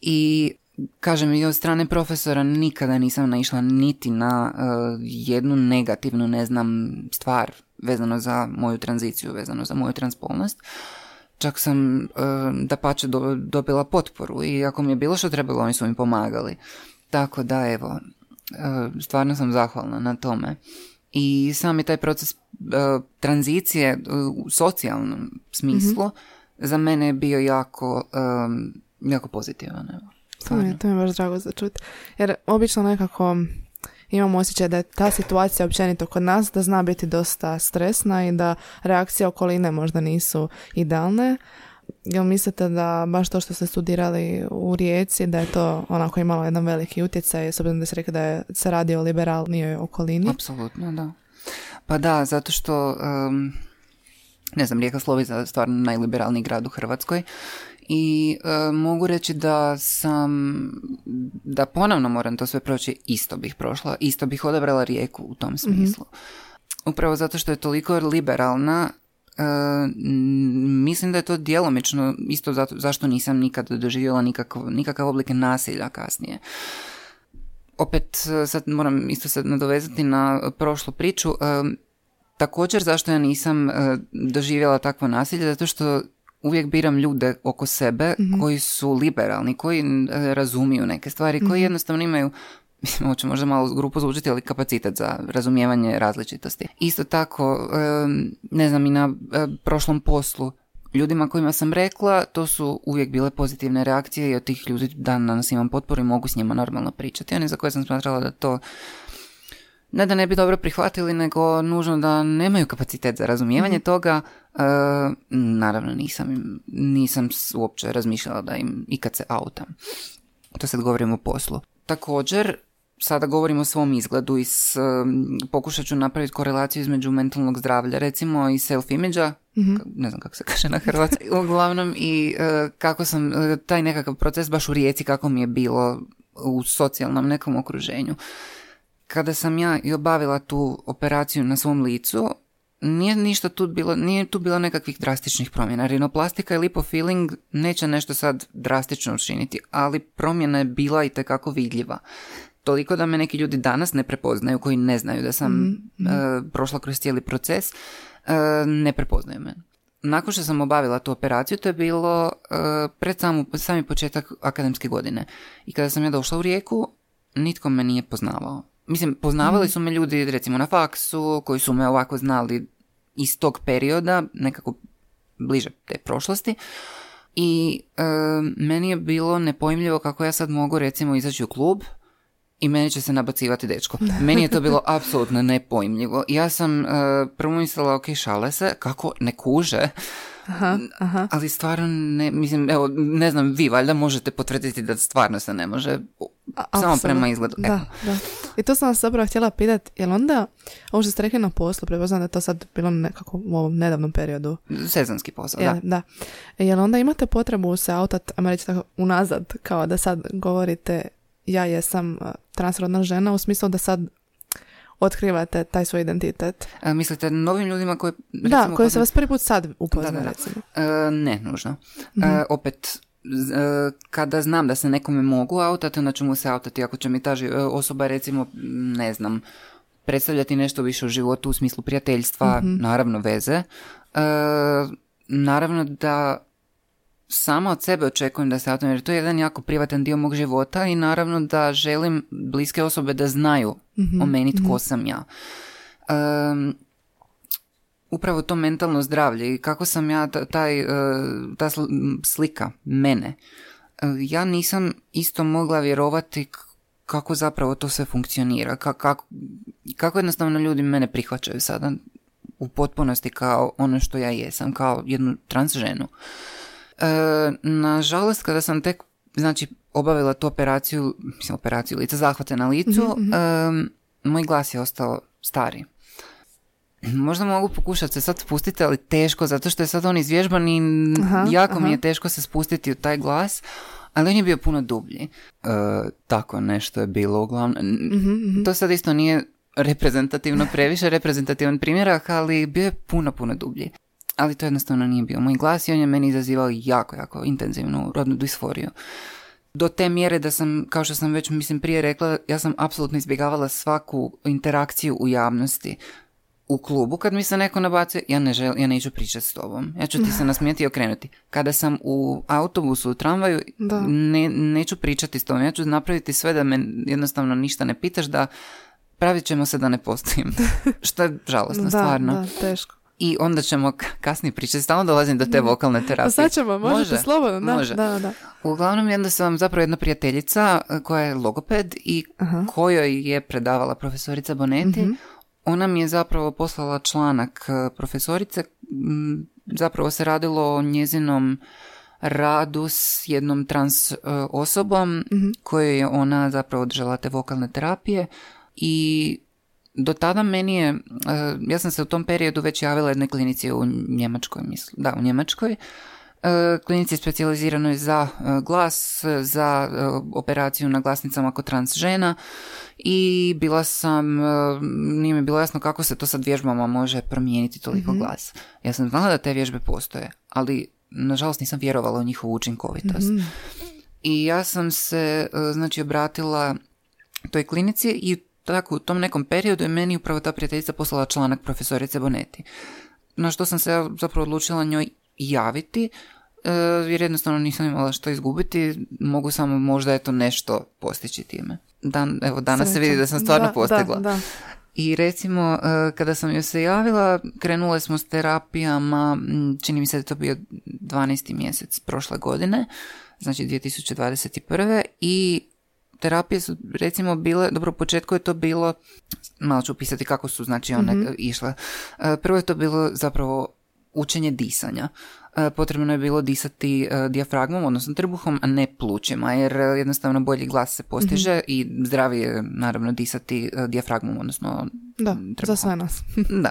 I kažem i od strane profesora nikada nisam naišla niti na e, jednu negativnu, ne znam, stvar vezano za moju tranziciju, vezano za moju transpolnost. Čak sam uh, da pače dobila potporu i ako mi je bilo što trebalo, oni su mi pomagali. Tako da, evo, e, stvarno sam zahvalna na tome. I sami taj proces tranzicije u socijalnom smislu mhm. za mene je bio jako, jako pozitivan. Evo. To mi, to mi je baš drago za čuti. Jer obično nekako imamo osjećaj da je ta situacija općenito kod nas da zna biti dosta stresna i da reakcije okoline možda nisu idealne. Jel mislite da baš to što ste studirali u Rijeci, da je to onako imalo jedan veliki utjecaj, s obzirom da se rekli da je, se radi o liberalnijoj okolini? Apsolutno, da. Pa da, zato što, ne znam, Rijeka slovi za stvarno najliberalniji grad u Hrvatskoj i e, mogu reći da sam, da ponovno moram to sve proći, isto bih prošla, isto bih odabrala rijeku u tom mhm. smislu. Upravo zato što je toliko liberalna, e, mislim da je to djelomično isto zato, zašto nisam nikad doživjela nikakav, nikakav oblik nasilja kasnije. Opet e, sad moram isto se nadovezati na prošlu priču. Također zašto ja nisam doživjela takvo nasilje, zato što uvijek biram ljude oko sebe mhm. koji su liberalni, koji e, razumiju neke stvari, koji mhm. jednostavno imaju mislim, hoće možda malo grupu zvučiti, ali kapacitet za razumijevanje različitosti. Isto tako, ne znam, i na e, prošlom poslu, ljudima kojima sam rekla, to su uvijek bile pozitivne reakcije i od tih ljudi dan danas imam potporu i mogu s njima normalno pričati. Oni za koje sam smatrala da to ne da ne bi dobro prihvatili, nego nužno da nemaju kapacitet za razumijevanje mhm. toga. E, naravno nisam, nisam uopće razmišljala da im ikad se autam. To sad govorimo o poslu. Također, sada govorimo o svom izgledu i s, pokušat ću napraviti korelaciju između mentalnog zdravlja, recimo i self-imidža, mhm. ne znam kako se kaže na hrvatski, uglavnom i e, kako sam, e, taj nekakav proces baš u rijeci, kako mi je bilo u socijalnom nekom okruženju kada sam ja i obavila tu operaciju na svom licu, nije ništa tu bilo, nije tu bilo nekakvih drastičnih promjena. Rinoplastika i lipofilling neće nešto sad drastično učiniti, ali promjena je bila i tekako vidljiva. Toliko da me neki ljudi danas ne prepoznaju, koji ne znaju da sam mm prošla kroz cijeli proces, uh, ne prepoznaju me. Nakon što sam obavila tu operaciju, to je bilo uh, pred samu, sami početak akademske godine. I kada sam ja došla u Rijeku, nitko me nije poznavao. Mislim, poznavali mhm. su me ljudi recimo na faksu, koji su me ovako znali iz tog perioda, nekako bliže te prošlosti. I meni je bilo nepojmljivo kako ja sad mogu recimo izaći u klub i meni će se nabacivati dečko. Meni je to bilo apsolutno nepojmljivo. Ja sam e, prvo mislila, ok, šale se, kako ne kuže. Aha, aha. Ali stvarno ne, mislim, evo, ne znam, vi valjda možete potvrditi da stvarno se ne može, samo prema izgledu. Da, da. I to sam vas zapravo htjela pitati, jel onda, ovo što ste rekli na poslu, prepoznam da je to sad bilo nekako u ovom nedavnom periodu. Sezonski posao, da. Da. Jel onda imate potrebu se autat, ajmo reći tako, unazad, kao da sad govorite ja jesam transrodna žena, u smislu da sad otkrivate taj svoj identitet? E, mislite novim ljudima koji... da, koji se vas prvi put sad upoznaju, recimo. E, ne, nužno. E, mhm. opet, e, kada znam da se nekome mogu autati, onda ću mu se autati. Ako će mi ta osoba, recimo, ne znam, predstavljati nešto više u životu u smislu prijateljstva, mhm. naravno veze. naravno da sama od sebe očekujem da se autom, jer to je jedan jako privatan dio mog života i naravno da želim bliske osobe da znaju mm o meni tko mhm. sam ja. upravo to mentalno zdravlje i kako sam ja taj, e, ta slika mene. E, ja nisam isto mogla vjerovati kako zapravo to sve funkcionira, kako, kako jednostavno ljudi mene prihvaćaju sada u potpunosti kao ono što ja jesam, kao jednu trans ženu. E, nažalost, kada sam tek znači, obavila tu operaciju, mislim operaciju lica, zahvate na licu, mm moj glas je ostao stari. Možda mogu pokušati se sad spustiti, ali teško, zato što je sad on izvježban i jako mi je teško se spustiti u taj glas. ali on je bio puno dublji. E, tako nešto je bilo uglavnom. Mhm, mhm. To sad isto nije reprezentativno previše, reprezentativan primjerak, ali bio je puno, puno dublji. Ali to jednostavno nije bio moj glas i on je meni izazivao jako, jako intenzivnu rodnu disforiju. Do te mjere da sam, kao što sam već mislim prije rekla, ja sam apsolutno izbjegavala svaku interakciju u javnosti u klubu kad mi se neko nabacuje, ja ne žel, ja neću pričati s tobom. Ja ću ti se nasmijeti i okrenuti. Kada sam u autobusu, u tramvaju, Da. ne, neću pričati s tobom. Ja ću napraviti sve da me jednostavno ništa ne pitaš, da pravit ćemo se da ne postojim. Što je žalosno, Da, stvarno. da, teško. I onda ćemo kasnije pričati. Stalno dolazim do te vokalne terapije. Pa sad ćemo, možete Može, slobodno, da, može. da, da. Uglavnom, onda sam zapravo jedna prijateljica e, koja je logoped i Aha. kojoj je predavala profesorica Bonetti. Mhm. Ona mi je zapravo poslala članak e, profesorice. Zapravo se radilo o njezinom radu s jednom trans e, osobom Mhm. kojoj je ona zapravo držala te vokalne terapije i do tada meni je, e, ja sam se u tom periodu već javila jednoj klinici u Njemačkoj, mislim, da, u Njemačkoj, e, klinici specijaliziranoj za e, glas, za operaciju na glasnicama kod trans žena i bila sam, nije mi bilo jasno kako se to sad vježbama može promijeniti toliko glas. Ja sam znala da te vježbe postoje, ali nažalost nisam vjerovala u njihovu učinkovitost. I ja sam se, znači, obratila toj klinici i tako u tom nekom periodu je meni upravo ta prijateljica poslala članak profesorice Bonetti. Na što sam se ja zapravo odlučila njoj javiti, e, jer jednostavno nisam imala što izgubiti, mogu samo možda eto nešto postići time. Dan, evo, danas se vidi da sam stvarno Da, postigla. Da, da. I recimo, e, kada sam joj se javila, krenule smo s terapijama, čini mi se da je to bio 12. mjesec prošle godine, znači 2021. I terapije su recimo bile, dobro u početku je to bilo, malo ću opisati kako su znači one Mhm. išle. E, Prvo je to bilo zapravo učenje disanja. E, Potrebno je bilo disati e, dijafragmom, odnosno trbuhom, a ne plućima, jer jednostavno bolji glas se postiže Mhm. i zdravije je naravno disati dijafragmom, odnosno Da, trbuhom. za sve nas. Da.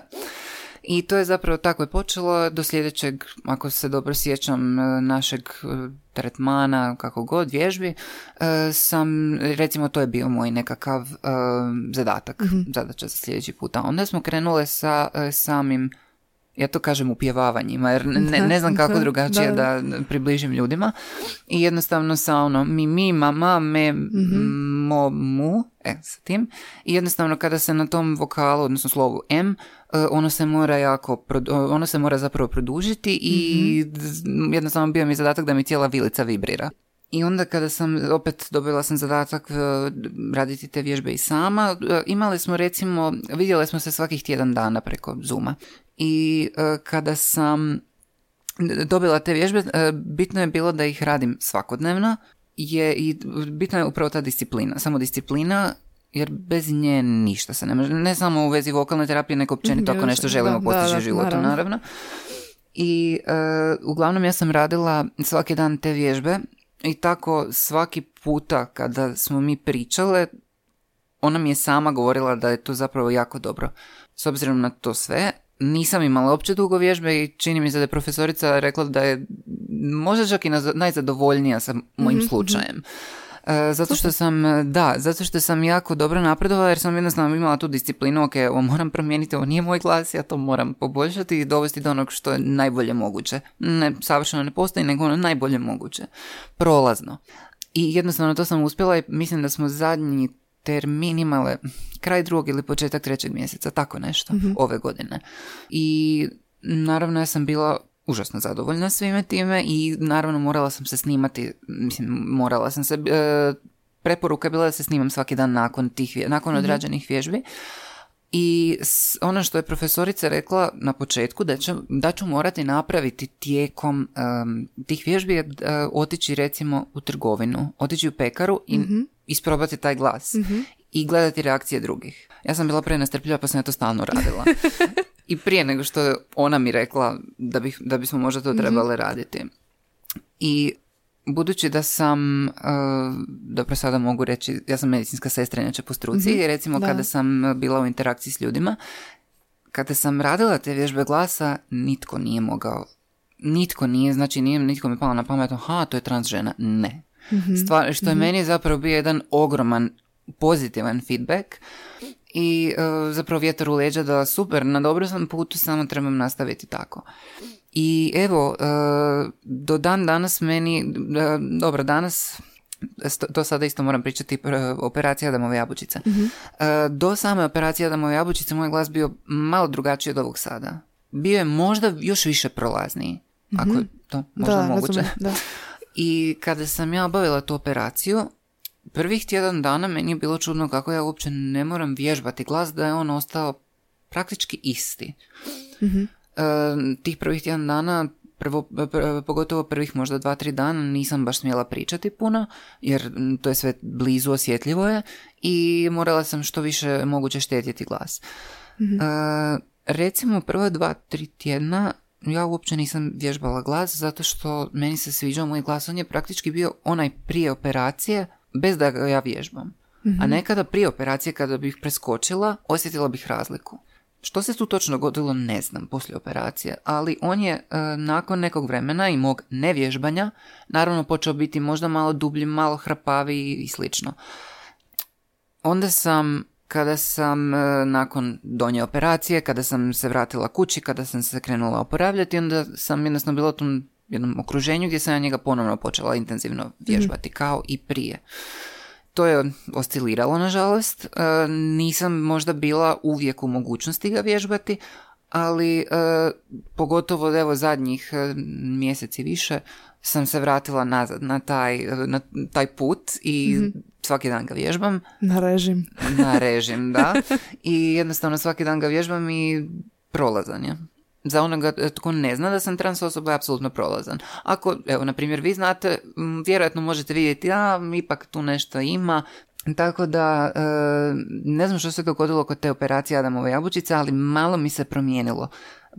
I to je zapravo tako je počelo do sljedećeg, ako se dobro sjećam, e, našeg e, tretmana, kako god, vježbi, e, sam, recimo to je bio moj nekakav zadatak, zadaća za sljedeći puta. Onda smo krenule sa samim ja to kažem upjevavanjima, jer ne, ne znam kako drugačije da, da približim ljudima. I jednostavno sa ono mi, mi, mama, me, mo, mu, e, sa tim. I jednostavno kada se na tom vokalu, odnosno slovu M, e, ono se mora jako, ono se mora zapravo produžiti i z- jednostavno bio mi zadatak da mi cijela vilica vibrira. I onda kada sam, opet dobila sam zadatak e, raditi te vježbe i sama, e, imali smo recimo, vidjeli smo se svakih tjedan dana preko Zuma. I e, kada sam dobila te vježbe, e, bitno je bilo da ih radim svakodnevno, je i bitna je upravo ta disciplina, samo disciplina, jer bez nje ništa se ne može, ne samo u vezi vokalne terapije, nego općenito ako nešto želimo da, postići da, u životu, naravno. naravno. I e, uglavnom ja sam radila svaki dan te vježbe i tako svaki puta kada smo mi pričale, ona mi je sama govorila da je to zapravo jako dobro. S obzirom na to sve, nisam imala opće dugo vježbe i čini mi se da je profesorica rekla da je možda čak i najzadovoljnija sa mojim slučajem. E, zato što sam, da, zato što sam jako dobro napredovala jer sam jednostavno imala tu disciplinu, ok, ovo moram promijeniti, ovo nije moj glas, ja to moram poboljšati i dovesti do onog što je najbolje moguće. Ne, savršeno ne postoji, nego ono najbolje moguće. Prolazno. I jednostavno to sam uspjela i mislim da smo zadnji termin imale kraj drugog ili početak trećeg mjeseca, tako nešto, ove godine. I naravno ja sam bila užasno zadovoljna svime time i naravno morala sam se snimati, mislim morala sam se, e, preporuka je bila da se snimam svaki dan nakon tih, nakon odrađenih vježbi. I ono što je profesorica rekla na početku da ću, da ću morati napraviti tijekom em, tih vježbi je e, otići recimo u trgovinu, otići u pekaru i isprobati taj glas i gledati reakcije drugih. Ja sam bila prenestrpljiva pa sam ja to stalno radila. I prije nego što je ona mi rekla da, bih, da bismo možda to trebali raditi. I budući da sam, uh, dobro sada mogu reći, ja sam medicinska sestra inače po struci i recimo da. kada sam bila u interakciji s ljudima, kada sam radila te vježbe glasa, nitko nije mogao, nitko nije, znači nije nitko mi palo na pamet, ha, to je trans žena, ne. Stvar, što je meni zapravo bio jedan ogroman pozitivan feedback i e, zapravo vjetar u leđa da super, na dobro sam putu, samo trebam nastaviti tako. I evo, e, do dan danas meni, e, dobro, danas to sada isto moram pričati, operacija Adamove jabučice. Do same operacije Adamove jabučice moj glas bio malo drugačiji od ovog sada. Bio je možda još više prolazniji, ako je to možda da, moguće. da. I kada sam ja obavila tu operaciju, prvih tjedan dana meni je bilo čudno kako ja uopće ne moram vježbati glas, da je on ostao praktički isti. mm tih prvih tjedan dana prvo, pogotovo prvih možda dva, tri dana nisam baš smjela pričati puno, jer to je sve blizu, osjetljivo je i morala sam što više moguće štetiti glas. mm recimo prva dva, tri tjedna ja uopće nisam vježbala glas zato što meni se sviđao moj glas. On je praktički bio onaj prije operacije bez da ga ja vježbam. A mhm. nekada prije operacije kada bih preskočila, osjetila bih razliku. Što se tu točno dogodilo ne znam poslije operacije, ali on je e, nakon nekog vremena i mog nevježbanja naravno počeo biti možda malo dublji, malo hrapaviji i slično. Onda sam kada sam e, nakon donje operacije, kada sam se vratila kući, kada sam se krenula oporavljati, onda sam jednostavno bila u tom jednom okruženju gdje sam ja njega ponovno počela intenzivno vježbati, kao i prije. To je osciliralo, nažalost. E, nisam možda bila uvijek u mogućnosti ga vježbati, ali e, pogotovo evo zadnjih mjeseci više sam se vratila nazad na taj, na taj put i mhm. svaki dan ga vježbam. Na režim. na režim, da. I jednostavno svaki dan ga vježbam i prolazan je. Za onoga tko ne zna da sam trans osoba je apsolutno prolazan. Ako, evo, na primjer, vi znate, vjerojatno možete vidjeti, a, ipak tu nešto ima, tako da, e, ne znam što se dogodilo kod te operacije Adamove jabučice, ali malo mi se promijenilo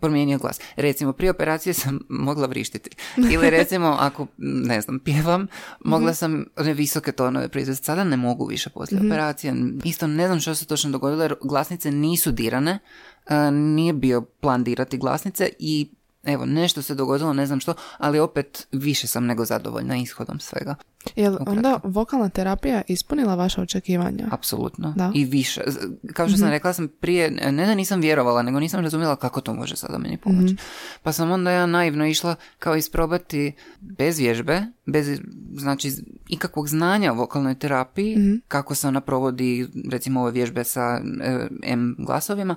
promijenio glas. Recimo, prije operacije sam mogla vrištiti. Ili recimo, ako, ne znam, pjevam, mogla sam one visoke tonove proizvesti. Sada ne mogu više poslije mhm. operacije. Isto ne znam što se točno dogodilo, jer glasnice nisu dirane. E, nije bio plan dirati glasnice i Evo, nešto se dogodilo, ne znam što, ali opet više sam nego zadovoljna ishodom svega. Jel onda vokalna terapija ispunila vaše očekivanja? Apsolutno. Da. I više. Kao što sam mhm. rekla, sam prije, ne da nisam vjerovala, nego nisam razumjela kako to može sada meni pomoći. Mhm. Pa sam onda ja naivno išla kao isprobati bez vježbe, bez znači ikakvog znanja o vokalnoj terapiji, mhm. kako se ona provodi recimo ove vježbe sa e, M glasovima,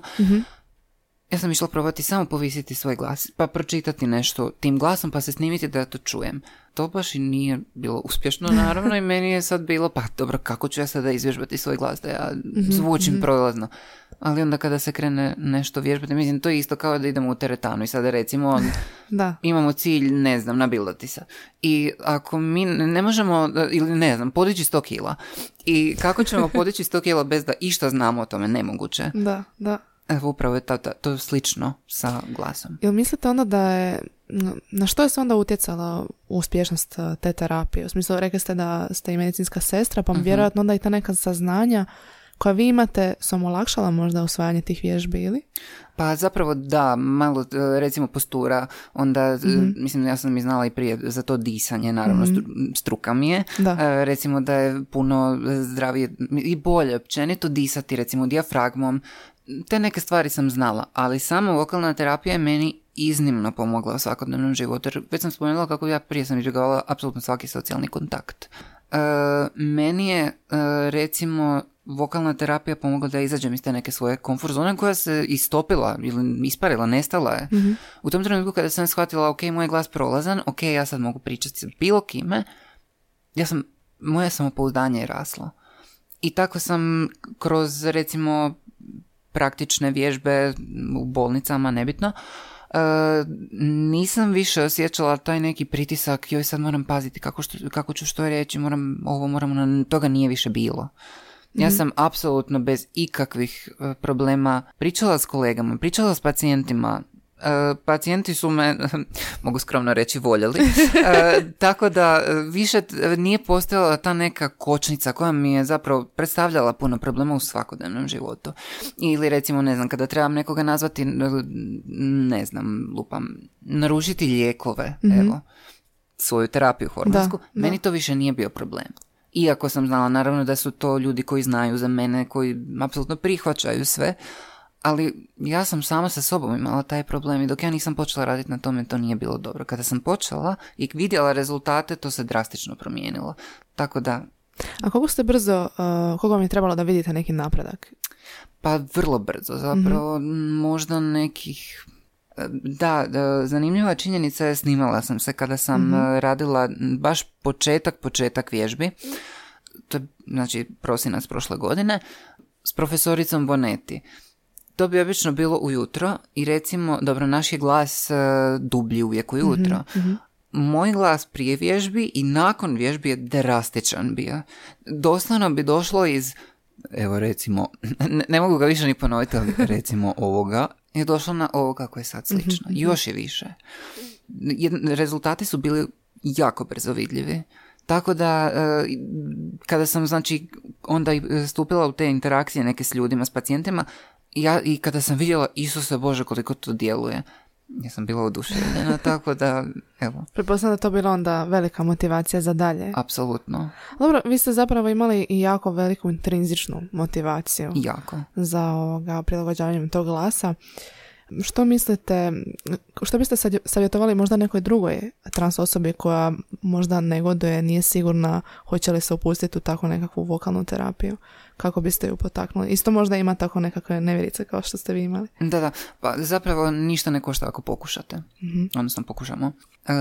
ja sam išla probati samo povisiti svoj glas, pa pročitati nešto tim glasom, pa se snimiti da to čujem. To baš i nije bilo uspješno, naravno, i meni je sad bilo, pa dobro, kako ću ja sada izvježbati svoj glas, da ja mhm, zvučim mm prolazno. Ali onda kada se krene nešto vježbati, mislim, to je isto kao da idemo u teretanu i sada recimo da. imamo cilj, ne znam, nabildati se. I ako mi ne možemo, ili ne znam, podići 100 kila. I kako ćemo podići 100 kila bez da išta znamo o tome, nemoguće. Da, da. Evo upravo je to, to slično sa glasom. Jel mislite onda da je, na što je se onda utjecala uspješnost e, te terapije? U smislu, rekli ste da ste i medicinska sestra, pa uh vjerojatno onda i ta neka saznanja koja vi imate su vam olakšala možda usvajanje tih vježbi ili? Pa zapravo da, malo e, recimo postura, onda e, mhm. mislim ja sam i znala i prije za to disanje, naravno mm struka mi je, da. recimo da je puno zdravije i bolje općenito disati recimo dijafragmom, te neke stvari sam znala, ali samo vokalna terapija je meni iznimno pomogla u svakodnevnom životu. Jer već sam spomenula kako ja prije sam izbjegavala apsolutno svaki socijalni kontakt. E, meni je, e, recimo, vokalna terapija pomogla da izađem iz te neke svoje komfort zone koja se istopila ili isparila, nestala je. mm U tom trenutku kada sam shvatila, ok, moj glas prolazan, ok, ja sad mogu pričati s bilo kime, ja sam, moje samopouzdanje je raslo. I tako sam kroz, recimo, praktične vježbe u bolnicama, nebitno, e, nisam više osjećala taj neki pritisak, joj sad moram paziti kako, što, kako ću što reći, moram ovo, moram, toga nije više bilo. Ja mhm. sam apsolutno bez ikakvih e, problema pričala s kolegama, pričala s pacijentima, pacijenti su me, mogu skromno reći, voljeli. E, tako da e, više nije postojala ta neka kočnica koja mi je zapravo predstavljala puno problema u svakodnevnom životu. Ili recimo, ne znam, kada trebam nekoga nazvati, ne znam, lupam, narušiti lijekove, mm evo svoju terapiju hormonsku, Da, da. meni to više nije bio problem. Iako sam znala naravno da su to ljudi koji znaju za mene, koji apsolutno prihvaćaju sve, ali ja sam sama sa sobom imala taj problem i dok ja nisam počela raditi na tome to nije bilo dobro. Kada sam počela i vidjela rezultate to se drastično promijenilo. Tako da, A koliko ste brzo, uh, koliko vam je trebalo da vidite neki napredak? pa vrlo brzo zapravo, možda nekih da, zanimljiva činjenica je snimala sam se kada sam e, radila baš početak, početak vježbi. To je, znači, prosinac prošle godine s profesoricom Bonetti. To bi obično bilo ujutro i recimo, dobro, naš je glas e, dublji uvijek ujutro. Moj glas prije vježbi i nakon vježbi je drastičan bio. Doslovno bi došlo iz, evo recimo, ne, ne mogu ga više ni ponoviti, ali recimo ovoga je došlo na ovo kako je sad slično. Još je više. Jed- rezultati su bili jako brzo vidljivi. Tako da, e, kada sam, znači, onda i stupila u te interakcije neke s ljudima, s pacijentima, ja, i kada sam vidjela, Isuse Bože, koliko to djeluje, ja sam bila oduševljena, tako da, evo, Pretpostavljam da to bila onda velika motivacija za dalje. apsolutno, Dobro, vi ste zapravo imali i jako veliku intrinzičnu motivaciju jako. za ovoga prilagođavanjem tog glasa. Što mislite, što biste savje- savjetovali možda nekoj drugoj trans osobi koja možda negoduje, nije sigurna hoće li se upustiti u takvu nekakvu vokalnu terapiju? Kako biste ju potaknuli? Isto možda ima tako nekakve nevjerice kao što ste vi imali. Da, da, pa zapravo ništa ne košta ako pokušate, odnosno pokušamo. E,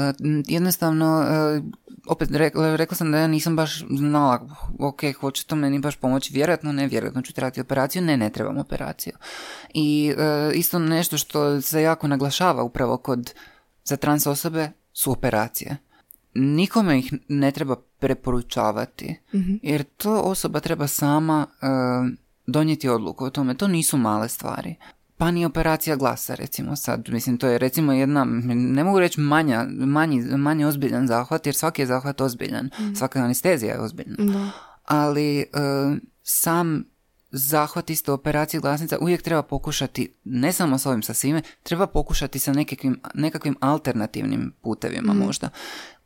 jednostavno, e, opet re- rekla sam da ja nisam baš znala, ok, hoće to meni baš pomoći, vjerojatno ne, vjerojatno ću trebati operaciju, ne, ne trebam operaciju. I e, isto nešto što se jako naglašava upravo kod za trans osobe su operacije. Nikome ih ne treba preporučavati, jer to osoba treba sama e, donijeti odluku o tome. To nisu male stvari. Pa ni operacija glasa, recimo sad. Mislim, to je recimo jedna, ne mogu reći manja, manji, manje ozbiljan zahvat, jer svaki je zahvat ozbiljan. Svaka anestezija je ozbiljna. Da. Ali e, sam zahvat isto operacije glasnica uvijek treba pokušati, ne samo s ovim sa svime, treba pokušati sa nekakvim, nekakvim alternativnim putevima možda.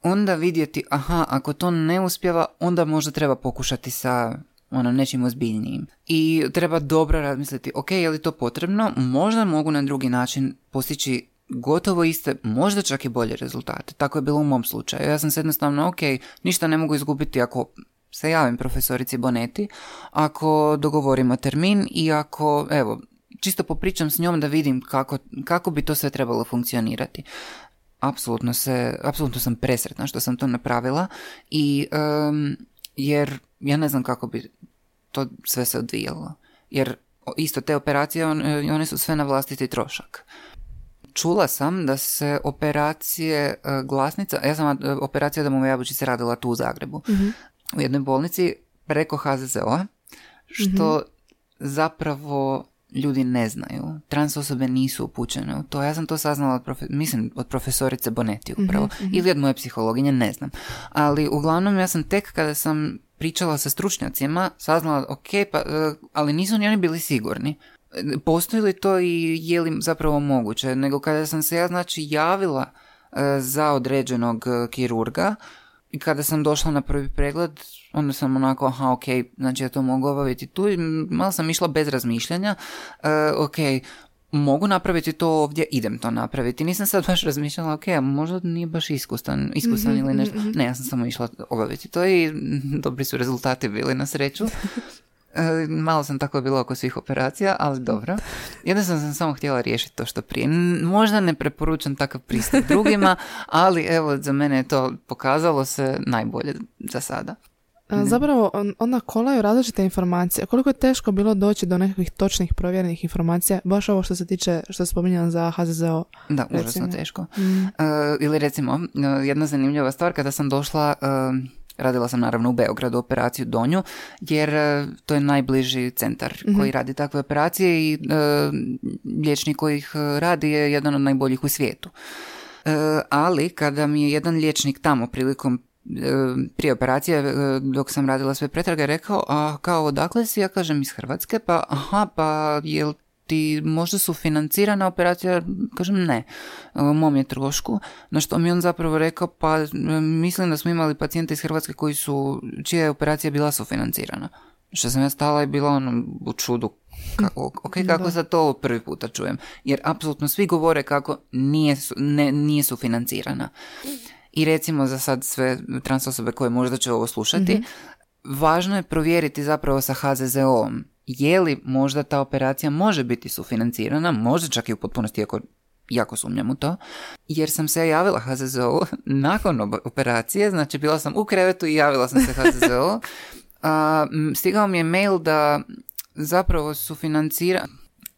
Onda vidjeti, aha, ako to ne uspjeva, onda možda treba pokušati sa ono nečim ozbiljnijim. I treba dobro razmisliti, ok, je li to potrebno? Možda mogu na drugi način postići gotovo iste, možda čak i bolje rezultate. Tako je bilo u mom slučaju. Ja sam se jednostavno, ok, ništa ne mogu izgubiti ako se javim profesorici Boneti, ako dogovorimo termin i ako, evo, čisto popričam s njom da vidim kako, kako bi to sve trebalo funkcionirati. Apsolutno se, apsolutno sam presretna što sam to napravila i em, jer ja ne znam kako bi to sve se odvijalo. Jer isto te operacije, on- e, one su sve na vlastiti trošak. Čula sam da se operacije e, glasnica, ja sam operacija domove jabučice radila tu u Zagrebu, u jednoj bolnici preko HZZO-a, što zapravo ljudi ne znaju. Trans osobe nisu upućene u to. Ja sam to saznala od, profe- mislim, od profesorice Bonetti upravo. Ili od moje psihologinje, ne znam. Ali uglavnom ja sam tek kada sam pričala sa stručnjacima saznala, ok, pa, e, ali nisu ni oni bili sigurni. Postoji li to i je li zapravo moguće? Nego kada sam se ja znači javila e, za određenog e, kirurga i kada sam došla na prvi pregled, onda sam onako, aha, ok, znači ja to mogu obaviti tu i malo sam išla bez razmišljanja, e, ok, mogu napraviti to ovdje, idem to napraviti. Nisam sad baš razmišljala, ok, a možda nije baš iskusan, iskusan ili nešto. Ne, ja sam samo išla obaviti to i dobri su rezultati bili na sreću. E, Malo sam tako bila oko svih operacija, ali dobro. Jednostavno sam samo htjela riješiti to što prije. Možda ne preporučam takav pristup drugima, ali evo, za mene je to pokazalo se najbolje za sada. A, Zapravo, on- onda kolaju različite informacije. Koliko je teško bilo doći do nekakvih točnih provjerenih informacija, baš ovo što se tiče, što spominjam za HZZO. Da, užasno Recimo. teško. E, ili recimo, e, jedna zanimljiva stvar, kada sam došla, e, radila sam naravno u Beogradu operaciju Donju, jer e, to je najbliži centar koji radi takve operacije i e, liječnik koji ih e, radi je jedan od najboljih u svijetu. E, ali kada mi je jedan liječnik tamo prilikom prije operacije dok sam radila sve pretrage rekao, a kao odakle si? Ja kažem iz Hrvatske, pa aha, pa jel ti možda su financirana operacija, kažem ne, u mom je trošku, na što mi on zapravo rekao, pa mislim da smo imali pacijente iz Hrvatske koji su, čija je operacija bila sufinancirana. Što sam ja stala i bila ono u čudu, kako, ok, kako sad to prvi puta čujem. Jer apsolutno svi govore kako nije, ne, nije sufinancirana. I recimo za sad sve trans osobe koje možda će ovo slušati, važno je provjeriti zapravo sa HZZO-om je li možda ta operacija može biti sufinancirana, možda čak i u potpunosti, ako jako sumnjam u to, jer sam se javila HZZO nakon operacije, znači bila sam u krevetu i javila sam se HZZO. A, stigao mi je mail da zapravo sufinancira,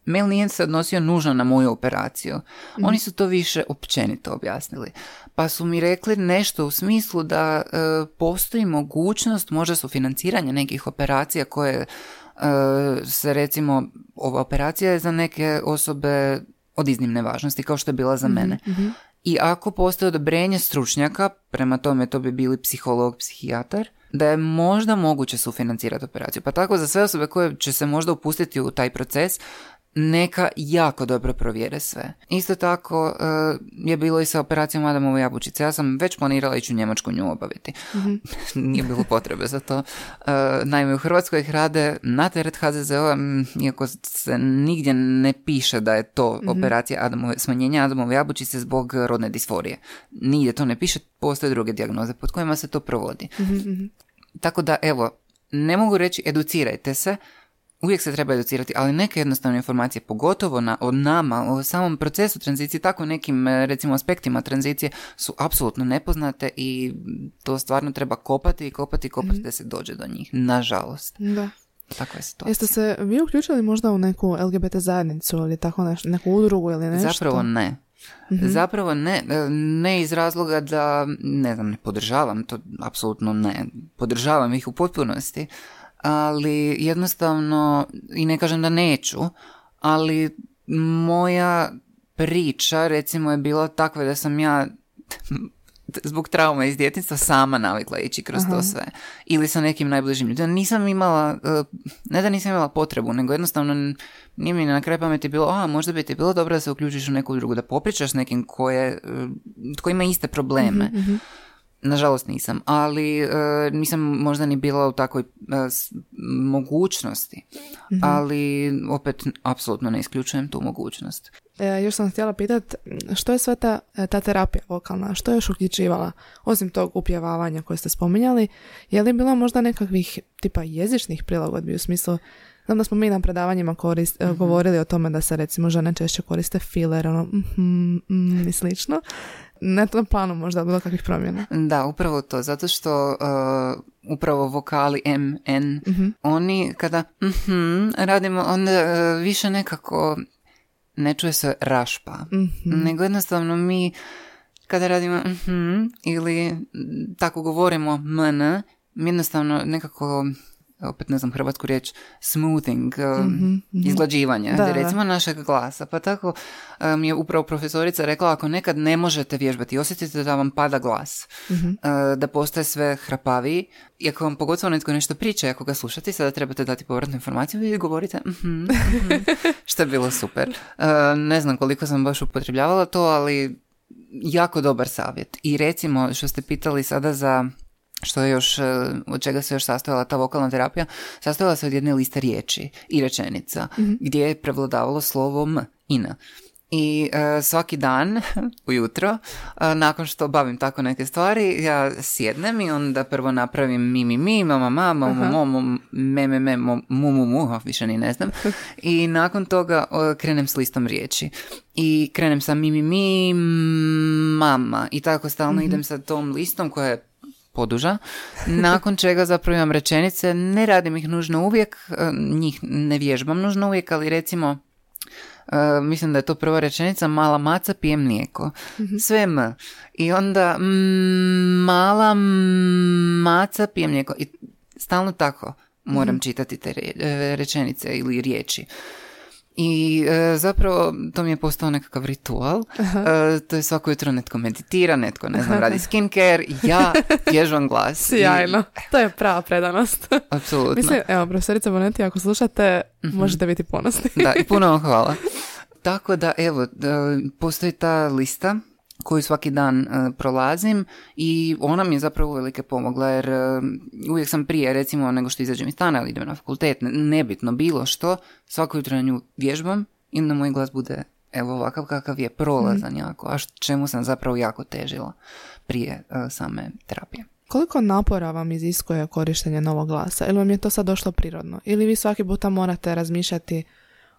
mail nije se odnosio nužno na moju operaciju. Mhm. Oni su to više općenito objasnili. Pa su mi rekli nešto u smislu da e, postoji mogućnost možda sufinanciranja nekih operacija koje se recimo ova operacija je za neke osobe od iznimne važnosti kao što je bila za mhm, mene. Mhm. I ako postoji odobrenje stručnjaka, prema tome to bi bili psiholog, psihijatar, da je možda moguće sufinancirati operaciju. Pa tako za sve osobe koje će se možda upustiti u taj proces, neka jako dobro provjere sve. Isto tako e, je bilo i sa operacijom Adamove jabučice. Ja sam već planirala ići u Njemačku nju obaviti. mm Nije bilo potrebe za to. E, naime, u Hrvatskoj ih rade na teret HZZO, iako se nigdje ne piše da je to mm operacija Adamove, smanjenja Adamove jabučice zbog rodne disforije. Nigdje to ne piše, postoje druge dijagnoze pod kojima se to provodi. Mhm, tako da, evo, ne mogu reći educirajte se, uvijek se treba educirati, ali neke jednostavne informacije, pogotovo na, o nama, o samom procesu tranzicije, tako nekim e, recimo aspektima tranzicije su apsolutno nepoznate i to stvarno treba kopati i kopati i kopati mm da se dođe do njih. Nažalost. Da. Takva je situacija. Jeste se vi uključili možda u neku LGBT zajednicu ili tako nešto, neku udrugu ili nešto? Zapravo ne. Mhm. Zapravo ne, e, ne iz razloga da, ne znam, ne podržavam to, apsolutno ne. Podržavam ih u potpunosti, ali jednostavno, i ne kažem da neću, ali moja priča recimo je bila takva da sam ja zbog trauma iz djetinstva sama navikla ići kroz to sve. Ili sa nekim najbližim ljudima. Nisam imala, e, ne da nisam imala potrebu, nego jednostavno nije mi na kraj pameti bilo, a možda bi ti bilo dobro da se uključiš u neku drugu, da popričaš s nekim koje, e, koji ima iste probleme. Mhm, Nažalost nisam, ali e, nisam možda ni bila u takvoj e, mogućnosti, mhm. ali opet apsolutno ne isključujem tu mogućnost. E, još sam htjela pitati, što je sva ta, e, ta terapija vokalna, što je još uključivala, osim tog upjevavanja koje ste spominjali, je li bilo možda nekakvih tipa jezičnih prilagodbi u smislu Znam da smo mi na predavanjima korist, mm govorili o tome da se recimo žene češće koriste filler ono, mm, mm, i slično na tom planu možda bilo kakvih promjena. Da, upravo to, zato što uh, upravo vokali M, N, mhm. oni kada mm radimo, onda uh, više nekako ne čuje se rašpa, mhm. nego jednostavno mi kada radimo mm ili tako govorimo mn, mi jednostavno nekako opet ne znam hrvatsku riječ, smoothing, mm izglađivanje, da, recimo našeg glasa. Pa tako mi je upravo profesorica rekla, ako nekad ne možete vježbati, osjetite da vam pada glas, mhm. e, da postaje sve hrapaviji, i ako vam pogotovo netko nešto priča, ako ga slušate, sada trebate dati povratnu informaciju, vi govorite, mm što je bilo super. E, ne znam koliko sam baš upotrebljavala to, ali jako dobar savjet. I recimo, što ste pitali sada za što je još, e, od čega se još sastojala ta vokalna terapija, sastojala se od jedne liste riječi i rečenica, mhm. gdje je prevladavalo slovo m, ina. I e, svaki dan ujutro, uh, nakon što bavim tako neke stvari, ja sjednem i onda prvo napravim mi, mi, mi, mama, mama, mo, mo, me, me, me, mu, mu, mu, više ni ne znam. I nakon toga krenem s listom riječi. I krenem sa mi, mi, mi, mama. I tako stalno mhm. idem sa tom listom koja je poduža, nakon čega zapravo imam rečenice, ne radim ih nužno uvijek, e, njih ne vježbam nužno uvijek, ali recimo Uh, mislim da je to prva rečenica, mala maca pijem mlijeko. mm Sve m. I onda mala maca pijem mlijeko. I stalno tako moram mhm. čitati te e, rečenice ili riječi. I e, zapravo to mi je postao nekakav ritual. E, to je svako jutro netko meditira, netko ne znam radi skincare, ja vježvam glas. Sjajno, to je prava predanost. Apsolutno. Mislim, evo, profesorica Boneti, ako slušate, možete biti ponosni. da, i puno vam hvala. Tako da, evo, e, postoji ta lista koju svaki dan e, prolazim i ona mi je zapravo uvelike pomogla jer e, uvijek sam prije recimo nego što izađem iz stana ili idem na fakultet, nebitno bilo što, svako jutro na nju vježbam i da moj glas bude evo ovakav kakav je prolazan jako, a čemu sam zapravo jako težila prije e, same terapije. Koliko napora vam iziskuje korištenje novog glasa? Ili vam je to sad došlo prirodno? Ili vi svaki puta morate razmišljati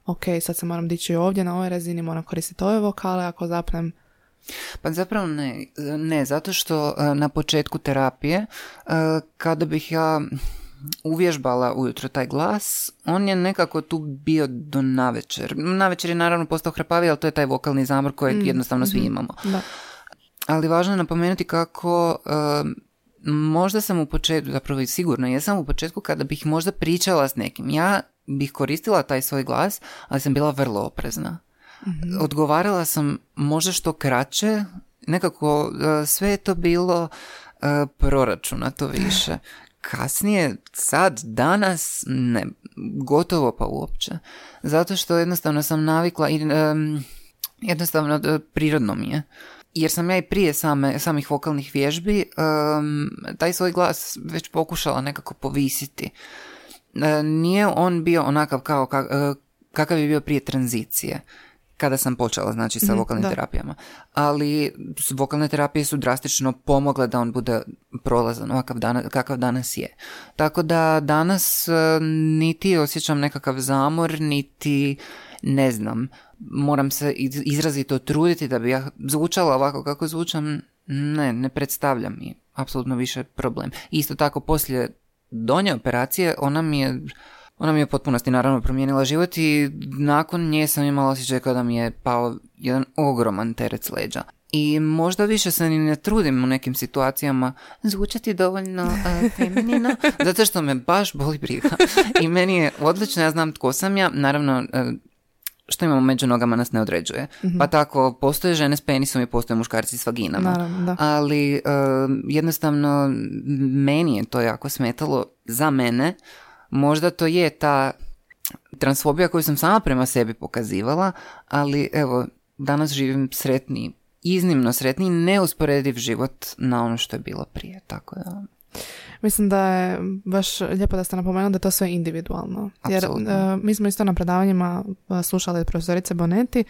ok, sad se moram dići ovdje na ovoj razini, moram koristiti ove vokale, ako zapnem pa zapravo ne, ne, zato što e, na početku terapije, e, kada bih ja uvježbala ujutro taj glas, on je nekako tu bio do navečer. Navečer je naravno postao hrapaviji, ali to je taj vokalni zamor kojeg mm, jednostavno svi mhm, imamo. Da. Ali važno je napomenuti kako e, možda sam u početku, zapravo i sigurno jesam u početku kada bih možda pričala s nekim. Ja bih koristila taj svoj glas, ali sam bila vrlo oprezna. Mm-hmm. Odgovarala sam možda što kraće, nekako e, sve je to bilo e, proračuna to više. Kasnije, sad, danas, ne, gotovo pa uopće. Zato što jednostavno sam navikla i jednostavno e, prirodno mi je. Jer sam ja i prije same, samih vokalnih vježbi taj svoj glas već pokušala nekako povisiti. nije on bio onakav kao kakav je bio prije tranzicije kada sam počela znači sa mm vokalnim terapijama. Ali vokalne terapije su drastično pomogle da on bude prolazan ovakav kakav danas je. Tako da danas e, niti osjećam nekakav zamor, niti ne znam, moram se izrazito truditi da bi ja zvučala ovako kako zvučam, ne, ne predstavlja mi apsolutno više problem. Isto tako poslije donje operacije ona mi je ona mi je u potpunosti naravno promijenila život i nakon nje sam imala osjećaj kada mi je pao jedan ogroman teret s leđa. I možda više se ni ne trudim u nekim situacijama zvučati dovoljno uh, feminino, zato što me baš boli briga. I meni je odlično, ja znam tko sam ja, naravno uh, što imamo među nogama nas ne određuje. Mhm. Pa tako, postoje žene s penisom i postoje muškarci s vaginama. Naravno, da. Ali uh, jednostavno meni je to jako smetalo za mene Možda to je ta transfobija koju sam sama prema sebi pokazivala, ali evo, danas živim sretni, iznimno sretni, neusporediv život na ono što je bilo prije, tako da... Mislim da je baš lijepo da ste napomenuli da je to sve individualno. Jer uh, mi smo isto na predavanjima e, slušali profesorice Boneti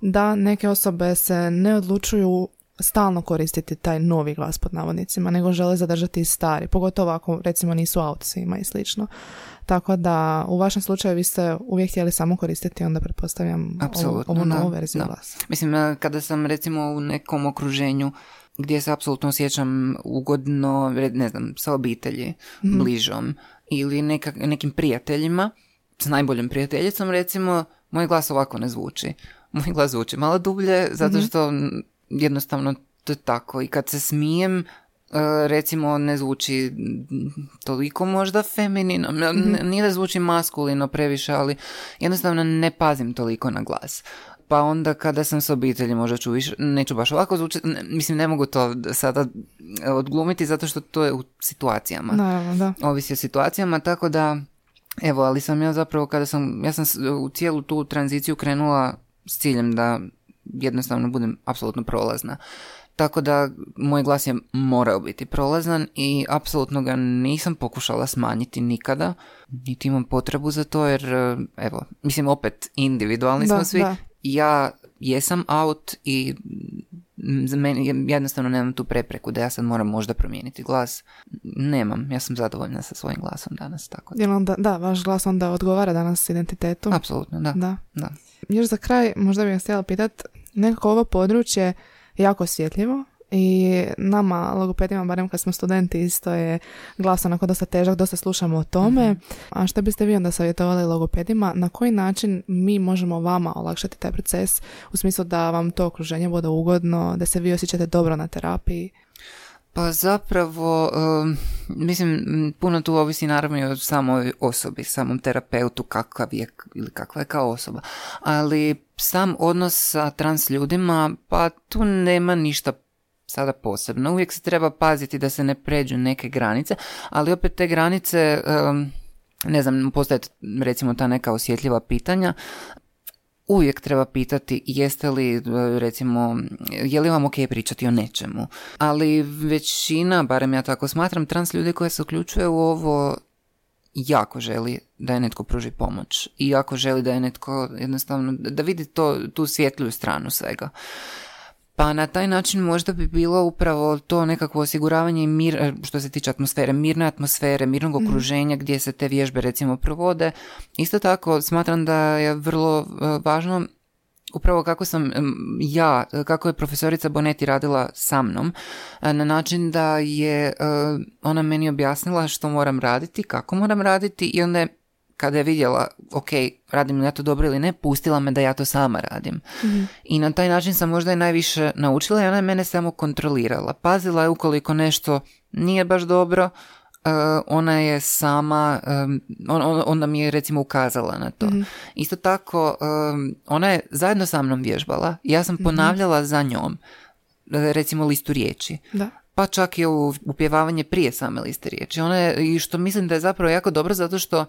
da neke osobe se ne odlučuju stalno koristiti taj novi glas pod navodnicima, nego žele zadržati stari, pogotovo ako recimo nisu autcima i slično. Tako da u vašem slučaju vi ste uvijek htjeli samo koristiti onda pretpostavljam ovu, ovu novu verziju glasa. Mislim, kada sam recimo u nekom okruženju gdje se apsolutno osjećam ugodno, ne znam, sa obitelji, mm bližom ili neka, nekim prijateljima, s najboljom prijateljicom recimo, moj glas ovako ne zvuči. Moj glas zvuči malo dublje zato mhm. što jednostavno to je tako i kad se smijem e, recimo ne zvuči toliko možda feminino, mm nije da zvuči maskulino previše, ali jednostavno ne pazim toliko na glas. Pa onda kada sam s obitelji možda ću više, neću baš ovako zvučiti, mislim ne mogu to sada odglumiti zato što to je u situacijama. Naravno, da. Ovisi o situacijama, tako da evo, ali sam ja zapravo kada sam, ja sam u cijelu tu tranziciju krenula s ciljem da jednostavno budem apsolutno prolazna. Tako da moj glas je morao biti prolazan i apsolutno ga nisam pokušala smanjiti nikada, niti imam potrebu za to jer, evo, mislim opet individualni smo svi. Ja jesam out i za meni jednostavno nemam tu prepreku da ja sad moram možda promijeniti glas. Nemam, ja sam zadovoljna sa svojim glasom danas. Tako da. onda, da, vaš glas onda odgovara danas identitetu? Apsolutno, da. da. da. Još za kraj, možda bih vas htjela pitati, nekako ovo područje jako osjetljivo i nama logopedima, barem kad smo studenti, isto je glas onako dosta težak, dosta slušamo o tome. Mhm. A što biste vi onda savjetovali logopedima? Na koji način mi možemo vama olakšati taj proces u smislu da vam to okruženje bude ugodno, da se vi osjećate dobro na terapiji? Pa zapravo, mislim, puno tu ovisi naravno i o samoj osobi, samom terapeutu kakav je ili kakva je kao osoba. Ali sam odnos sa trans ljudima, pa tu nema ništa sada posebno. Uvijek se treba paziti da se ne pređu neke granice, ali opet te granice, ne znam, postoje recimo ta neka osjetljiva pitanja, uvijek treba pitati jeste li, recimo, je li vam ok pričati o nečemu. Ali većina, barem ja tako smatram, trans ljudi koje se uključuje u ovo jako želi da je netko pruži pomoć i jako želi da je netko jednostavno, da vidi to, tu svjetlju stranu svega. Pa na taj način možda bi bilo upravo to nekakvo osiguravanje mir, e, što se tiče atmosfere, mirne atmosfere, mirnog mhm. okruženja gdje se te vježbe recimo provode. Isto tako smatram da je vrlo e, važno upravo kako sam ja, kako je profesorica Boneti radila sa mnom, e, na način da je ona meni objasnila što moram raditi, kako moram raditi i onda je kada je vidjela, ok, radim li ja to dobro ili ne, pustila me da ja to sama radim. Mhm. I na taj način sam možda i najviše naučila i ona je mene samo kontrolirala. Pazila je ukoliko nešto nije baš dobro, uh, ona je sama, um, on, onda mi je recimo ukazala na to. Mhm. Isto tako, um, ona je zajedno sa mnom vježbala. Ja sam mhm. ponavljala za njom, recimo listu riječi. Da pa čak i upjevavanje prije same liste riječi. Ona je, i što mislim da je zapravo jako dobro zato što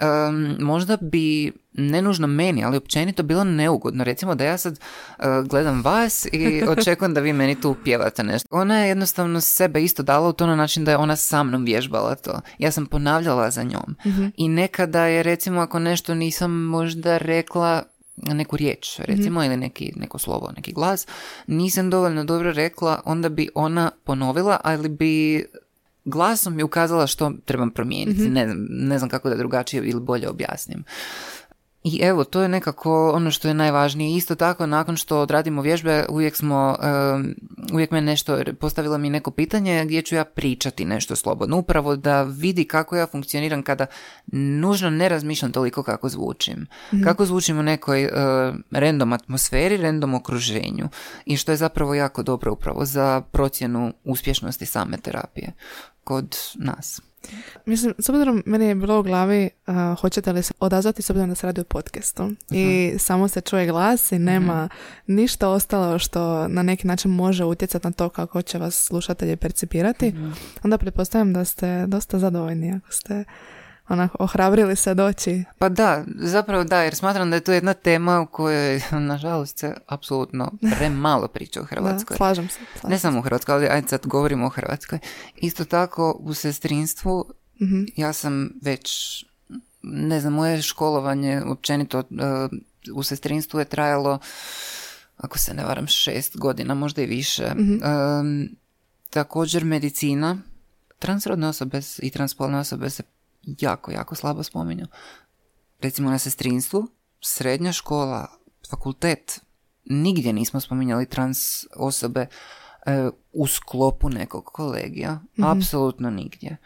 um, možda bi ne nužno meni, ali općenito bilo neugodno. Recimo da ja sad uh, gledam vas i očekujem da vi meni tu pjevate nešto. Ona je jednostavno sebe isto dala u to na način da je ona sa mnom vježbala to. Ja sam ponavljala za njom. Mhm. I nekada je recimo ako nešto nisam možda rekla neku riječ, recimo, ili neki, neko slovo, neki glas, nisam dovoljno dobro rekla, onda bi ona ponovila, ali bi glasom mi ukazala što trebam promijeniti. Mhm. Ne, znam, ne znam kako da drugačije ili bolje objasnim. I evo, to je nekako ono što je najvažnije. Isto tako, nakon što odradimo vježbe, uvijek smo, uvijek me nešto, postavila mi neko pitanje gdje ću ja pričati nešto slobodno. Upravo da vidi kako ja funkcioniram kada nužno ne razmišljam toliko kako zvučim. Mhm. Kako zvučim u nekoj uh, random atmosferi, random okruženju. I što je zapravo jako dobro upravo za procjenu uspješnosti same terapije kod nas. Mislim, s obzirom, meni je bilo u glavi uh, hoćete li se odazvati s obzirom da se radi o podcastu i mhm. samo se čuje glas i nema mhm. ništa ostalo što na neki način može utjecati na to kako će vas slušatelji percipirati, mhm. onda pretpostavljam da ste dosta zadovoljni ako ste onako ohrabrili se doći. Pa da, zapravo da, jer smatram da je to jedna tema u kojoj, nažalost, se apsolutno premalo priča u Hrvatskoj. Da, slažem se. ne samo u Hrvatskoj, ali ajde sad govorimo o Hrvatskoj. Isto tako u sestrinstvu mhm. ja sam već, ne znam, moje školovanje općenito uh, u sestrinstvu je trajalo, ako se ne varam, šest godina, možda i više. mm također medicina, transrodne osobe i transpolne osobe se jako, jako slabo spominju. Recimo na sestrinstvu, srednja škola, fakultet, nigdje nismo spominjali trans osobe e, u sklopu nekog kolegija. mm Apsolutno nigdje.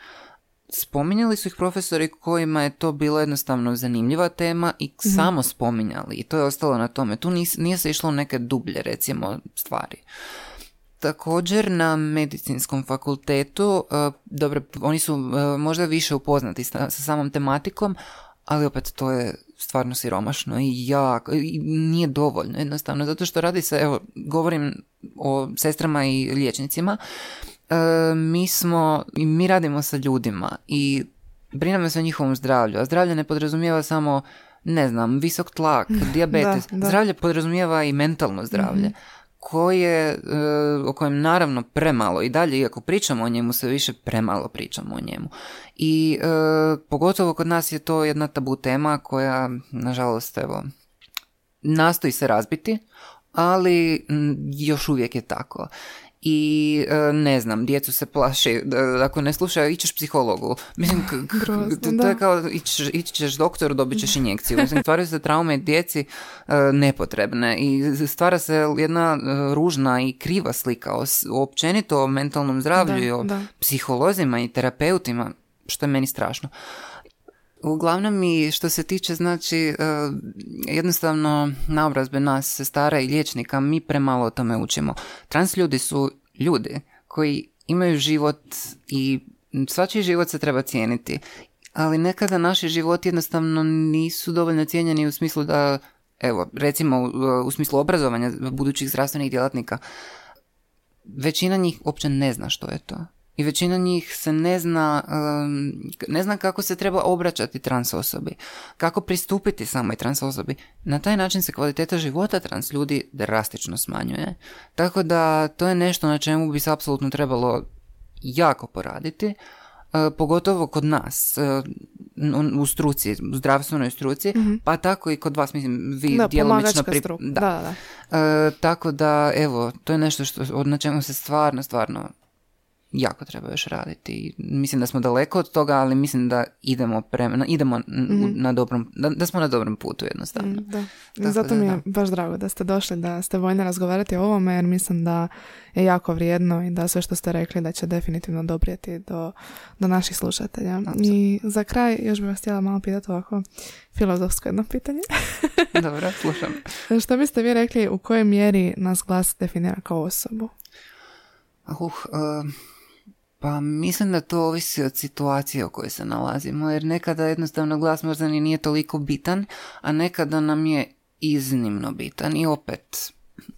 Spominjali su ih profesori kojima je to bilo jednostavno zanimljiva tema i mm samo spominjali i to je ostalo na tome. Tu nije se išlo u neke dublje, recimo, stvari. Također na medicinskom fakultetu, e, dobro, oni su e, možda više upoznati sa, samom tematikom, ali opet to je stvarno siromašno i jako, i nije dovoljno jednostavno, zato što radi se, evo, govorim o sestrama i liječnicima, e, mi smo, mi radimo sa ljudima i brinemo se o njihovom zdravlju, a zdravlje ne podrazumijeva samo, ne znam, visok tlak, dijabetes, zdravlje podrazumijeva i mentalno zdravlje. Mhm koje, e, o kojem naravno premalo i dalje, iako pričamo o njemu, sve više premalo pričamo o njemu. I e, pogotovo kod nas je to jedna tabu tema koja, nažalost, evo, nastoji se razbiti, ali još uvijek je tako i e, ne znam, djecu se plaši, ako ne slušaju, ićeš psihologu. Mislim, to je kao ići ćeš doktoru, dobit ćeš injekciju. Mislim, stvaraju se traume djeci e, nepotrebne i stvara se jedna e, ružna i kriva slika o, općenito o mentalnom zdravlju i o psiholozima i terapeutima, što je meni strašno. Uglavnom i što se tiče znači jednostavno naobrazbe nas stara i liječnika mi premalo o tome učimo. Trans ljudi su ljudi koji imaju život i svačiji život se treba cijeniti. Ali nekada naši životi jednostavno nisu dovoljno cijenjeni u smislu da, evo, recimo u smislu obrazovanja budućih zdravstvenih djelatnika, većina njih uopće ne zna što je to. I većina njih se ne zna, ne zna kako se treba obraćati trans osobi, kako pristupiti samoj trans osobi. Na taj način se kvaliteta života trans ljudi drastično smanjuje. Tako da to je nešto na čemu bi se apsolutno trebalo jako poraditi. Uh, pogotovo kod nas uh, u struci, u zdravstvenoj struci, pa tako i kod vas, mislim, vi Da, djelomično pri- da. Da, da. E, tako da, evo, to je nešto što, na čemu se stvarno, stvarno jako treba još raditi. Mislim da smo daleko od toga, ali mislim da idemo prema, na- idemo u- na dobrom, da, da smo na dobrom putu jednostavno. Mm, Da. Tako zato da, mi je da. baš drago da ste došli, da ste voljni razgovarati o ovome, jer mislim da je jako vrijedno i da sve što ste rekli da će definitivno doprijeti do, do naših slušatelja. I za kraj još bih vas htjela malo pitati ovako filozofsko jedno pitanje. Dobro, slušam. što biste vi rekli u kojoj mjeri nas glas definira kao osobu? Uh, e, pa mislim da to ovisi od situacije u kojoj se nalazimo, jer nekada jednostavno glas možda ni nije toliko bitan, a nekada nam je iznimno bitan i opet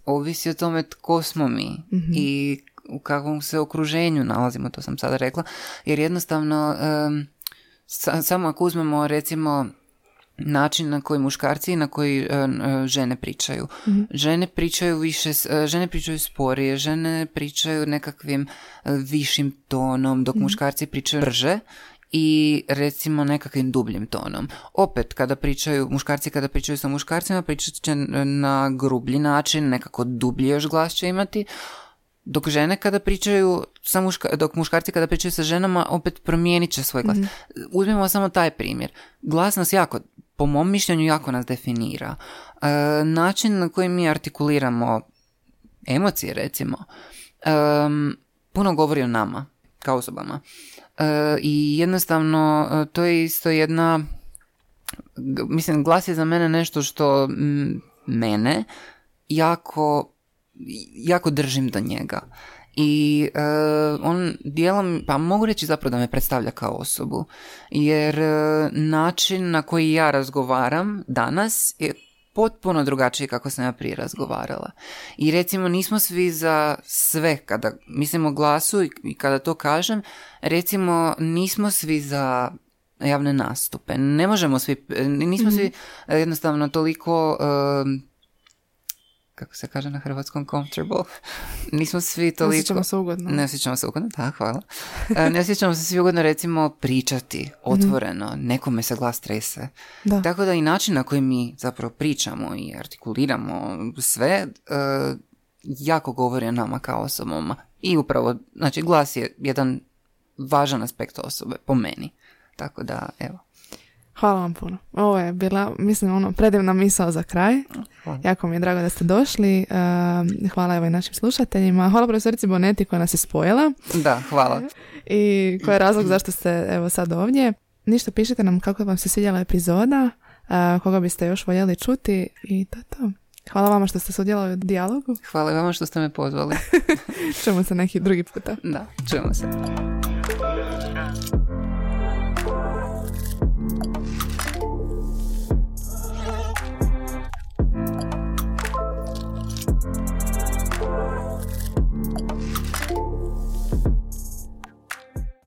ovisi o tome tko smo mi i u kakvom se okruženju nalazimo, to sam sada rekla, jer jednostavno sa- samo ako uzmemo recimo način na koji muškarci i na koji e, e, žene pričaju. Žene pričaju više, e, žene pričaju sporije, žene pričaju nekakvim višim tonom, dok muškarci pričaju brže i recimo nekakvim dubljim tonom. Opet, kada pričaju, muškarci kada pričaju sa muškarcima, pričat će na grublji način, nekako dublji još glas će imati, dok žene kada pričaju sa muška, dok muškarci kada pričaju sa ženama opet promijenit će svoj glas. Uzmimo samo taj primjer. Glas nas jako, po mom mišljenju, jako nas definira. E, način na koji mi artikuliramo emocije, recimo, em, puno govori o nama, kao osobama. E, I jednostavno, e, to je isto jedna mislim, glas je za mene nešto što mene jako jako držim do njega. I e, on dijelom, pa mogu reći zapravo da me predstavlja kao osobu, jer e, način na koji ja razgovaram danas je potpuno drugačiji kako sam ja prije razgovarala. I recimo nismo svi za sve, kada mislimo o glasu i, i kada to kažem, recimo nismo svi za javne nastupe. Ne možemo svi, nismo svi e, jednostavno toliko e, kako se kaže na hrvatskom comfortable. Nismo svi toliko... Osjećamo se ugodno. Ne osjećamo se ugodno, da, hvala. E, Ne osjećamo se svi ugodno recimo pričati otvoreno, nekome se glas trese. Da. Tako da i način na koji mi zapravo pričamo i artikuliramo sve e, jako govori o nama kao osobama. I upravo, znači glas je jedan važan aspekt osobe, po meni. Tako da, evo. Hvala vam puno. Ovo je bila, mislim, ono, predivna misao za kraj. Hvala. Jako mi je drago da ste došli. Um, hvala evo i našim slušateljima. Hvala profesorici Boneti koja nas je spojila Da, hvala. i koji je razlog zašto ste evo sad ovdje. Ništa pišite nam kako vam se svidjela epizoda, uh, koga biste još voljeli čuti i to to. Hvala vama što ste sudjelovali u dijalogu. Hvala vama što ste me pozvali. Čujemo se neki drugi puta. Da, čujemo se.